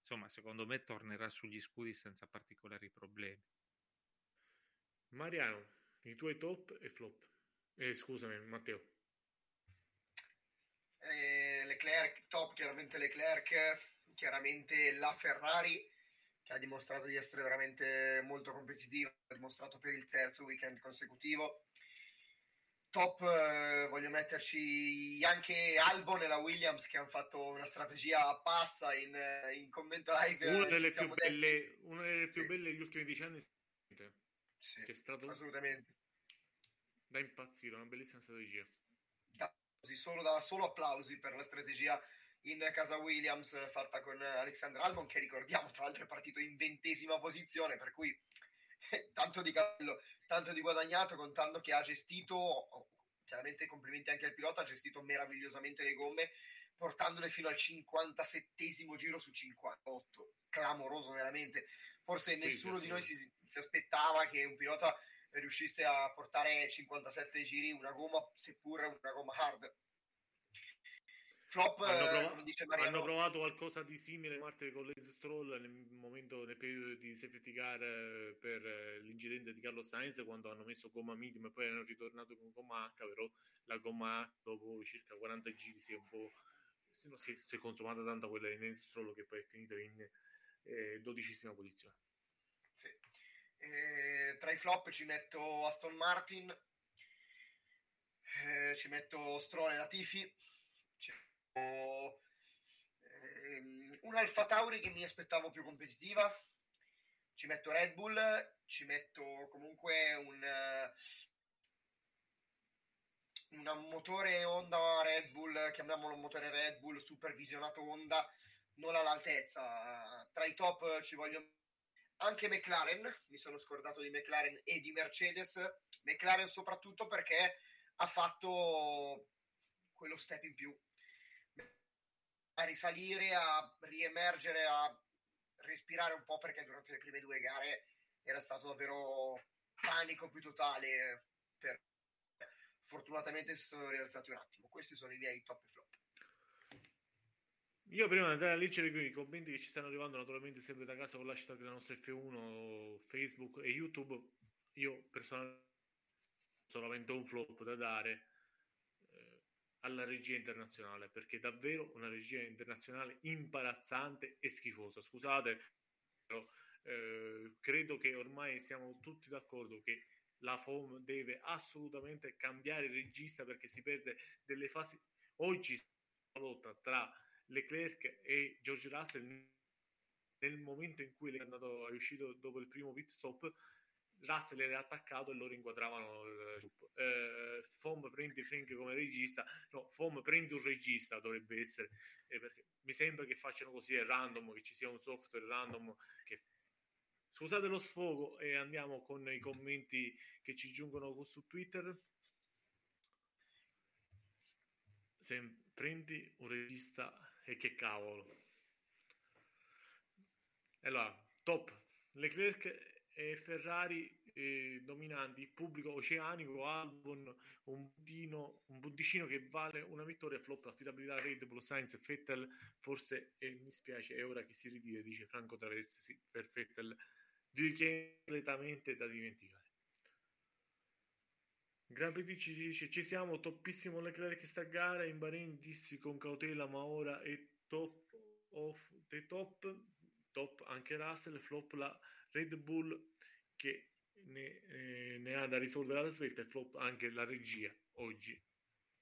insomma secondo me tornerà sugli scudi senza particolari problemi. Mariano, i tuoi top e flop. Eh, scusami Matteo. Eh, Leclerc, top chiaramente Leclerc, chiaramente la Ferrari che ha dimostrato di essere veramente molto competitiva, ha dimostrato per il terzo weekend consecutivo. Top eh, voglio metterci anche Albon e la Williams che hanno fatto una strategia pazza in, eh, in commento live. Una delle, più belle, una delle più belle degli ultimi dieci anni. Sì, che è stato assolutamente da impazzire, una bellissima strategia. Da, solo, da, solo applausi per la strategia in casa Williams fatta con Alexander Albon che ricordiamo tra l'altro è partito in ventesima posizione per cui tanto di cappello, tanto di guadagnato contando che ha gestito chiaramente complimenti anche al pilota ha gestito meravigliosamente le gomme portandole fino al 57 giro su 58 clamoroso veramente. Forse sì, nessuno sì, di noi si, si aspettava che un pilota riuscisse a portare 57 giri una gomma seppur una gomma hard Flop, hanno, prov- come dice Mariano... hanno provato qualcosa di simile Marte con Lance Stroll nel momento nel periodo di safety car eh, per eh, l'incidente di Carlos Sainz quando hanno messo gomma medium e poi hanno ritornato con gomma H però la gomma H dopo circa 40 giri si è un po' si, si, si è consumata tanto quella di Lance Stroll che poi è finita in eh, dodicesima posizione. Sì. eh, tra i flop ci metto Aston Martin eh, ci metto Stroll e Latifi ehm, un Alfa Tauri che mi aspettavo più competitiva. Ci metto Red Bull, ci metto comunque un, un motore Honda Red Bull, chiamiamolo motore Red Bull supervisionato Honda, non all'altezza. Tra i top ci voglio anche McLaren, mi sono scordato di McLaren e di Mercedes. McLaren soprattutto perché ha fatto quello step in più a risalire, a riemergere, a respirare un po' perché durante le prime due gare era stato davvero panico più totale. Per... Fortunatamente si sono rialzati un attimo. Questi sono i miei top e flop. Io prima di andare a leggere i commenti che ci stanno arrivando, naturalmente sempre da casa con l'hashtag della nostra F1, Facebook e YouTube, io personalmente solamente un flop da dare alla regia internazionale, perché davvero una regia internazionale imbarazzante e schifosa. Scusate, però eh, credo che ormai siamo tutti d'accordo che la FOM deve assolutamente cambiare regista perché si perde delle fasi. Oggi la lotta tra Leclerc e George Russell nel momento in cui è, andato, è uscito dopo il primo pit stop Russell era attaccato e loro inquadravano eh, eh, Fom prendi Frank come regista. No, Fom prendi un regista dovrebbe essere eh, perché mi sembra che facciano così è random che ci sia un software random che scusate lo sfogo e andiamo con i commenti che ci giungono su Twitter. Se prendi un regista e che cavolo. Allora top Leclerc e Ferrari eh, dominanti, pubblico oceanico, Albon, un, buddino, un buddicino che vale una vittoria, flop, affidabilità, Red Bull, Sainz, Fettel, forse, e mi spiace, è ora che si ritira, dice Franco Traversi, sì, per Fettel, completamente da dimenticare. Gran ci dice ci siamo, toppissimo Leclerc sta gara, in Bahrain dissi con cautela ma ora è top of the top, top anche Russell, flop la Red Bull che ne, eh, ne ha da risolvere alla svelta e flop anche la regia oggi.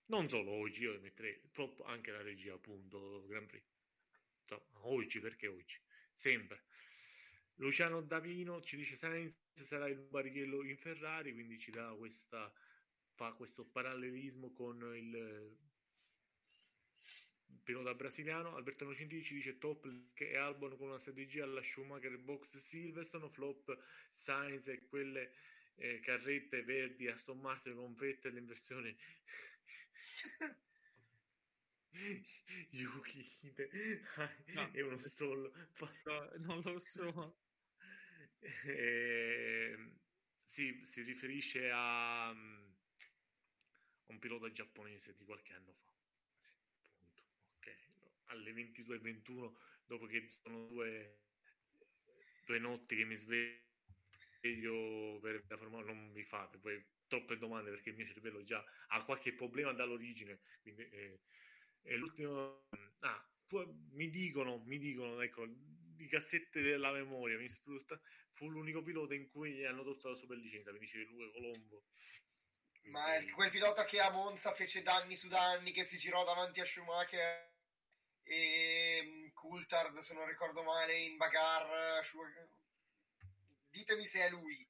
Non solo oggi, io metterei flop anche la regia, appunto, Grand Prix. So, oggi, perché oggi? Sempre. Luciano Davino ci dice Sainz sarà il barichello in Ferrari, quindi ci dà questa fa questo parallelismo con il pilota brasiliano. Alberto Nocentini ci dice top che è Albon con una strategia alla Schumacher box Silverstone, flop Sainz e quelle eh, carrette verdi Aston Martin con Vettel in versione Yuki no. è uno stollo no, non lo so eh, sì, si riferisce a, um, un pilota giapponese di qualche anno fa alle 22.21 dopo che sono due, due notti che mi sveglio per la Formula non mi fate poi troppe domande perché il mio cervello già ha qualche problema dall'origine quindi eh, è l'ultimo ah, mi dicono mi dicono ecco di cassette della memoria, mi sprutta, fu l'unico pilota in cui hanno tolto la superlicenza, mi dice Luca Colombo. Ma quel pilota che a Monza fece danni su danni, che si girò davanti a Schumacher e mm, Coulthard, se non ricordo male, in bagarre. Schumacher... Ditemi se è lui.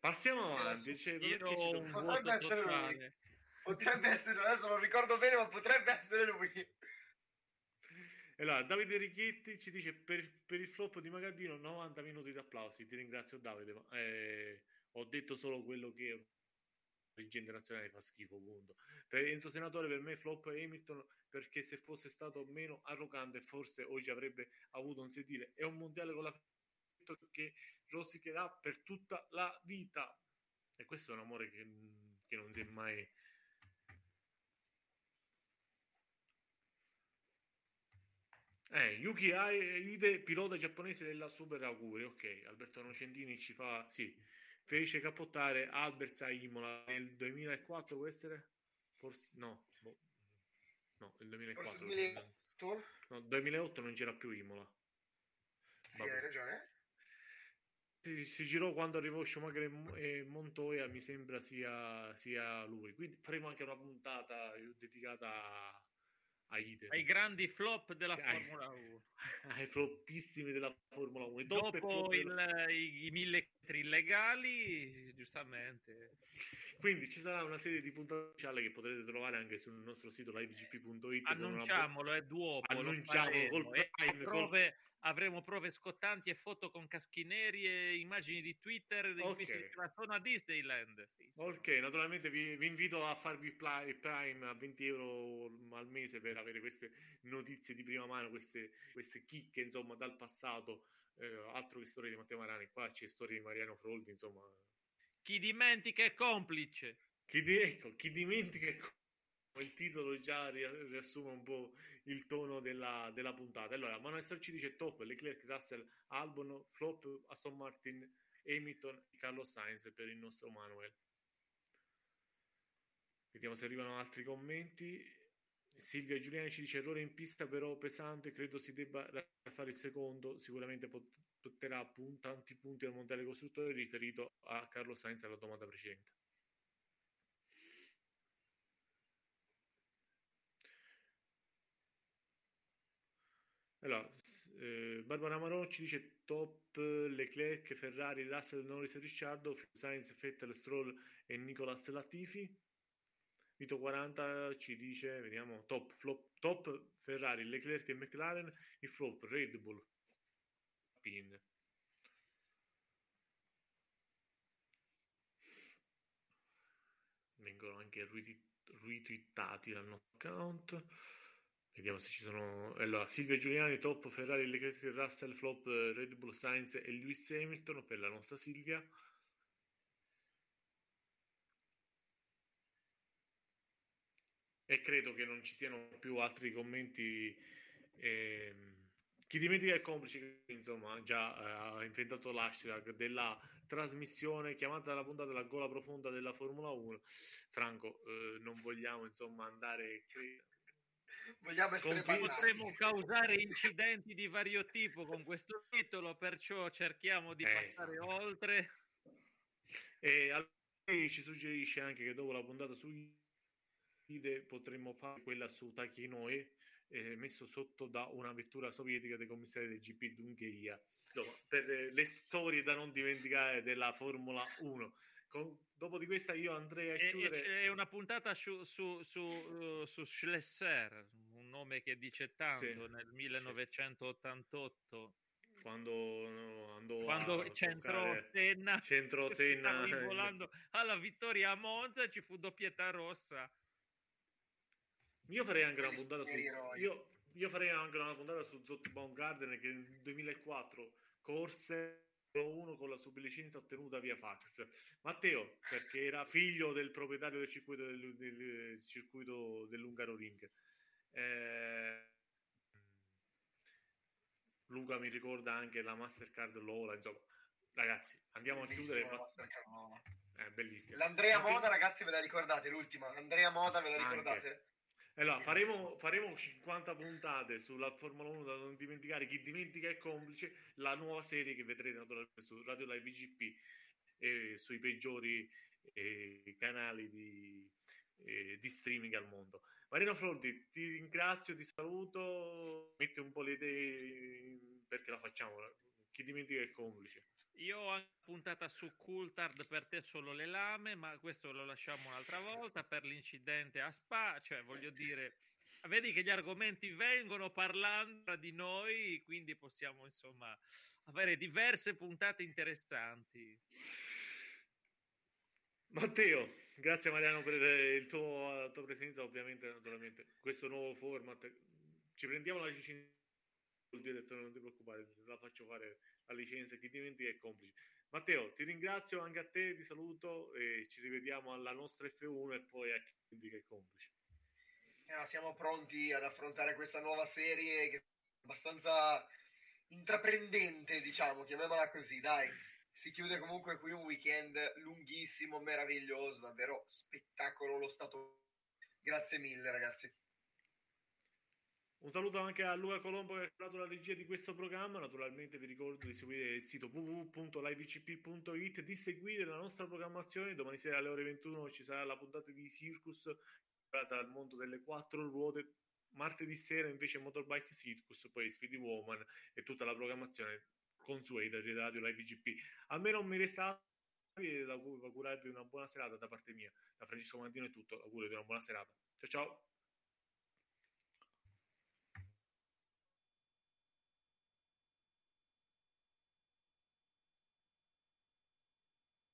Passiamo avanti. Cioè, potrebbe essere totale. lui. Potrebbe essere lui, adesso non ricordo bene, ma potrebbe essere lui. Allora, Davide Richetti ci dice per, per, il flop di Magadino 90 minuti di applausi. Ti ringrazio Davide, ma eh, ho detto solo quello che dirigente nazionale fa schifo, punto. Per Enzo Senatore per me flop Hamilton perché se fosse stato meno arrogante forse oggi avrebbe avuto un sedile e un mondiale con la che rosicherà per tutta la vita. E questo è un amore che, che non si è mai Eh, Yuki Aide, pilota giapponese della Super Auguri. Ok, Alberto Nocentini ci fa. Sì, fece capottare Albert a Imola nel 2004. Può essere? Forse no, boh. no, il 2004. Forse 2008? No, 2008 non c'era più Imola. Sì, Vabbè. hai ragione. Si, si, girò quando arrivò Schumacher e Montoya. Mi sembra sia, sia lui. Quindi faremo anche una puntata dedicata a ai, ai grandi flop della ai, Formula 1 ai floppissimi della Formula 1 dopo il, i, i mille illegali giustamente quindi ci sarà una serie di puntate speciali che potrete trovare anche sul nostro sito livegp.it annunciamolo è duopo annunciamo col prime, prove, col... avremo prove scottanti e foto con caschi neri e immagini di Twitter in okay. cui si diceva sono a Disneyland. Sì, ok naturalmente vi, vi, invito a farvi il Prime a 20 euro al mese per avere queste notizie di prima mano queste, queste chicche insomma dal passato. Eh, altro che storie di Matteo Marani qua c'è storia di Mariano Froldi insomma chi dimentica è complice. Chi, di- ecco, chi dimentica è complice. Il titolo già riassume un po' il tono della, della puntata. Allora, Manuel ci dice top, Leclerc, Russell, Albon, flop, Aston Martin, Hamilton e Carlos Sainz per il nostro Manuel. Vediamo se arrivano altri commenti. Silvia Giuliani ci dice errore in pista però pesante, credo si debba fare il secondo, sicuramente pot- porterà pun- tanti punti al mondiale costruttore riferito a Carlo Sainz alla domanda precedente. Allora, eh, Barbara Marocci dice top Leclerc, Ferrari, Russell, Norris e Ricciardo, Sainz, Vettel, Stroll e Nicolas Latifi. Vito 40 ci dice, vediamo, top, flop, top Ferrari, Leclerc e McLaren, il flop Red Bull, Pin. Vengono anche retweetati dal nostro account. Vediamo se ci sono. Allora, Silvia Giuliani, top Ferrari, Leclerc, Russell, flop Red Bull Science e Lewis Hamilton per la nostra Silvia. e credo che non ci siano più altri commenti. Eh, chi dimentica è complice, insomma, già eh, ha inventato l'hashtag della trasmissione chiamata la puntata la gola profonda della Formula 1. Franco, eh, non vogliamo insomma andare. Vogliamo essere Potremmo causare incidenti di vario tipo con questo titolo, perciò cerchiamo di passare esatto. oltre. E allora ci suggerisce anche che dopo la puntata su potremmo fare quella su Takinoe eh, messo sotto da una vettura sovietica dei commissari del GP d'Ungheria. Insomma, per le storie da non dimenticare della Formula 1 Con, dopo di questa io andrei a chiudere è una puntata su, su, su, uh, su Schlesser un nome che dice tanto sì, nel 1988 quando andò quando centrò Senna, centro Senna. volando alla vittoria a Monza ci fu doppietta rossa io farei anche una puntata su io, io, farei anche una puntata su Zott Baumgarten che nel 2004 corse uno con la sublicenza ottenuta via fax. Matteo, perché era figlio del proprietario del circuito, del, del circuito dell'Ungaro Ring. Eh, Luca mi ricorda anche la Mastercard Lola, insomma. Ragazzi, andiamo a chiudere. È bellissimo. L'Andrea Moda, ragazzi, ve la ricordate? L'ultima. L'Andrea Moda, ve la ricordate? Anche. Allora, faremo, faremo 50 puntate sulla Formula 1 da non dimenticare, chi dimentica è complice, la nuova serie che vedrete naturalmente su Radio Live VGP e sui peggiori eh, canali di, eh, di streaming al mondo. Marino Flordi, ti ringrazio, ti saluto, metti un po' le idee perché la facciamo, chi dimentica è complice. Io ho puntata su Coulthard per te solo le lame, ma questo lo lasciamo un'altra volta per l'incidente a Spa, cioè voglio dire, vedi che gli argomenti vengono parlando tra di noi, quindi possiamo insomma avere diverse puntate interessanti. Matteo, grazie Mariano per il tuo, la tua presenza, ovviamente, naturalmente, questo nuovo format. Ci prendiamo la licenza il direttore, non ti preoccupare, la faccio fare la licenza, chi dimentica è complice. Matteo, ti ringrazio anche a te, ti saluto e ci rivediamo alla nostra F1 e poi a chi dimentica è complice. Eh, siamo pronti ad affrontare questa nuova serie che è abbastanza intraprendente, diciamo, chiamiamola così, dai. Si chiude comunque qui un weekend lunghissimo, meraviglioso, davvero spettacolo lo stato. Grazie mille, ragazzi. Un saluto anche a Luca Colombo che ha dato la regia di questo programma. Naturalmente vi ricordo di seguire il sito www.livecp.it, di seguire la nostra programmazione. Domani sera alle ore 21 ci sarà la puntata di Circus legata al mondo delle quattro ruote. Martedì sera invece Motorbike Circus, poi Speedy Woman e tutta la programmazione consueta di Radio Live GP. A me non mi resta augurarvi una buona serata da parte mia. Da Francesco Mantino è tutto. Auguro di una buona serata. Ciao ciao.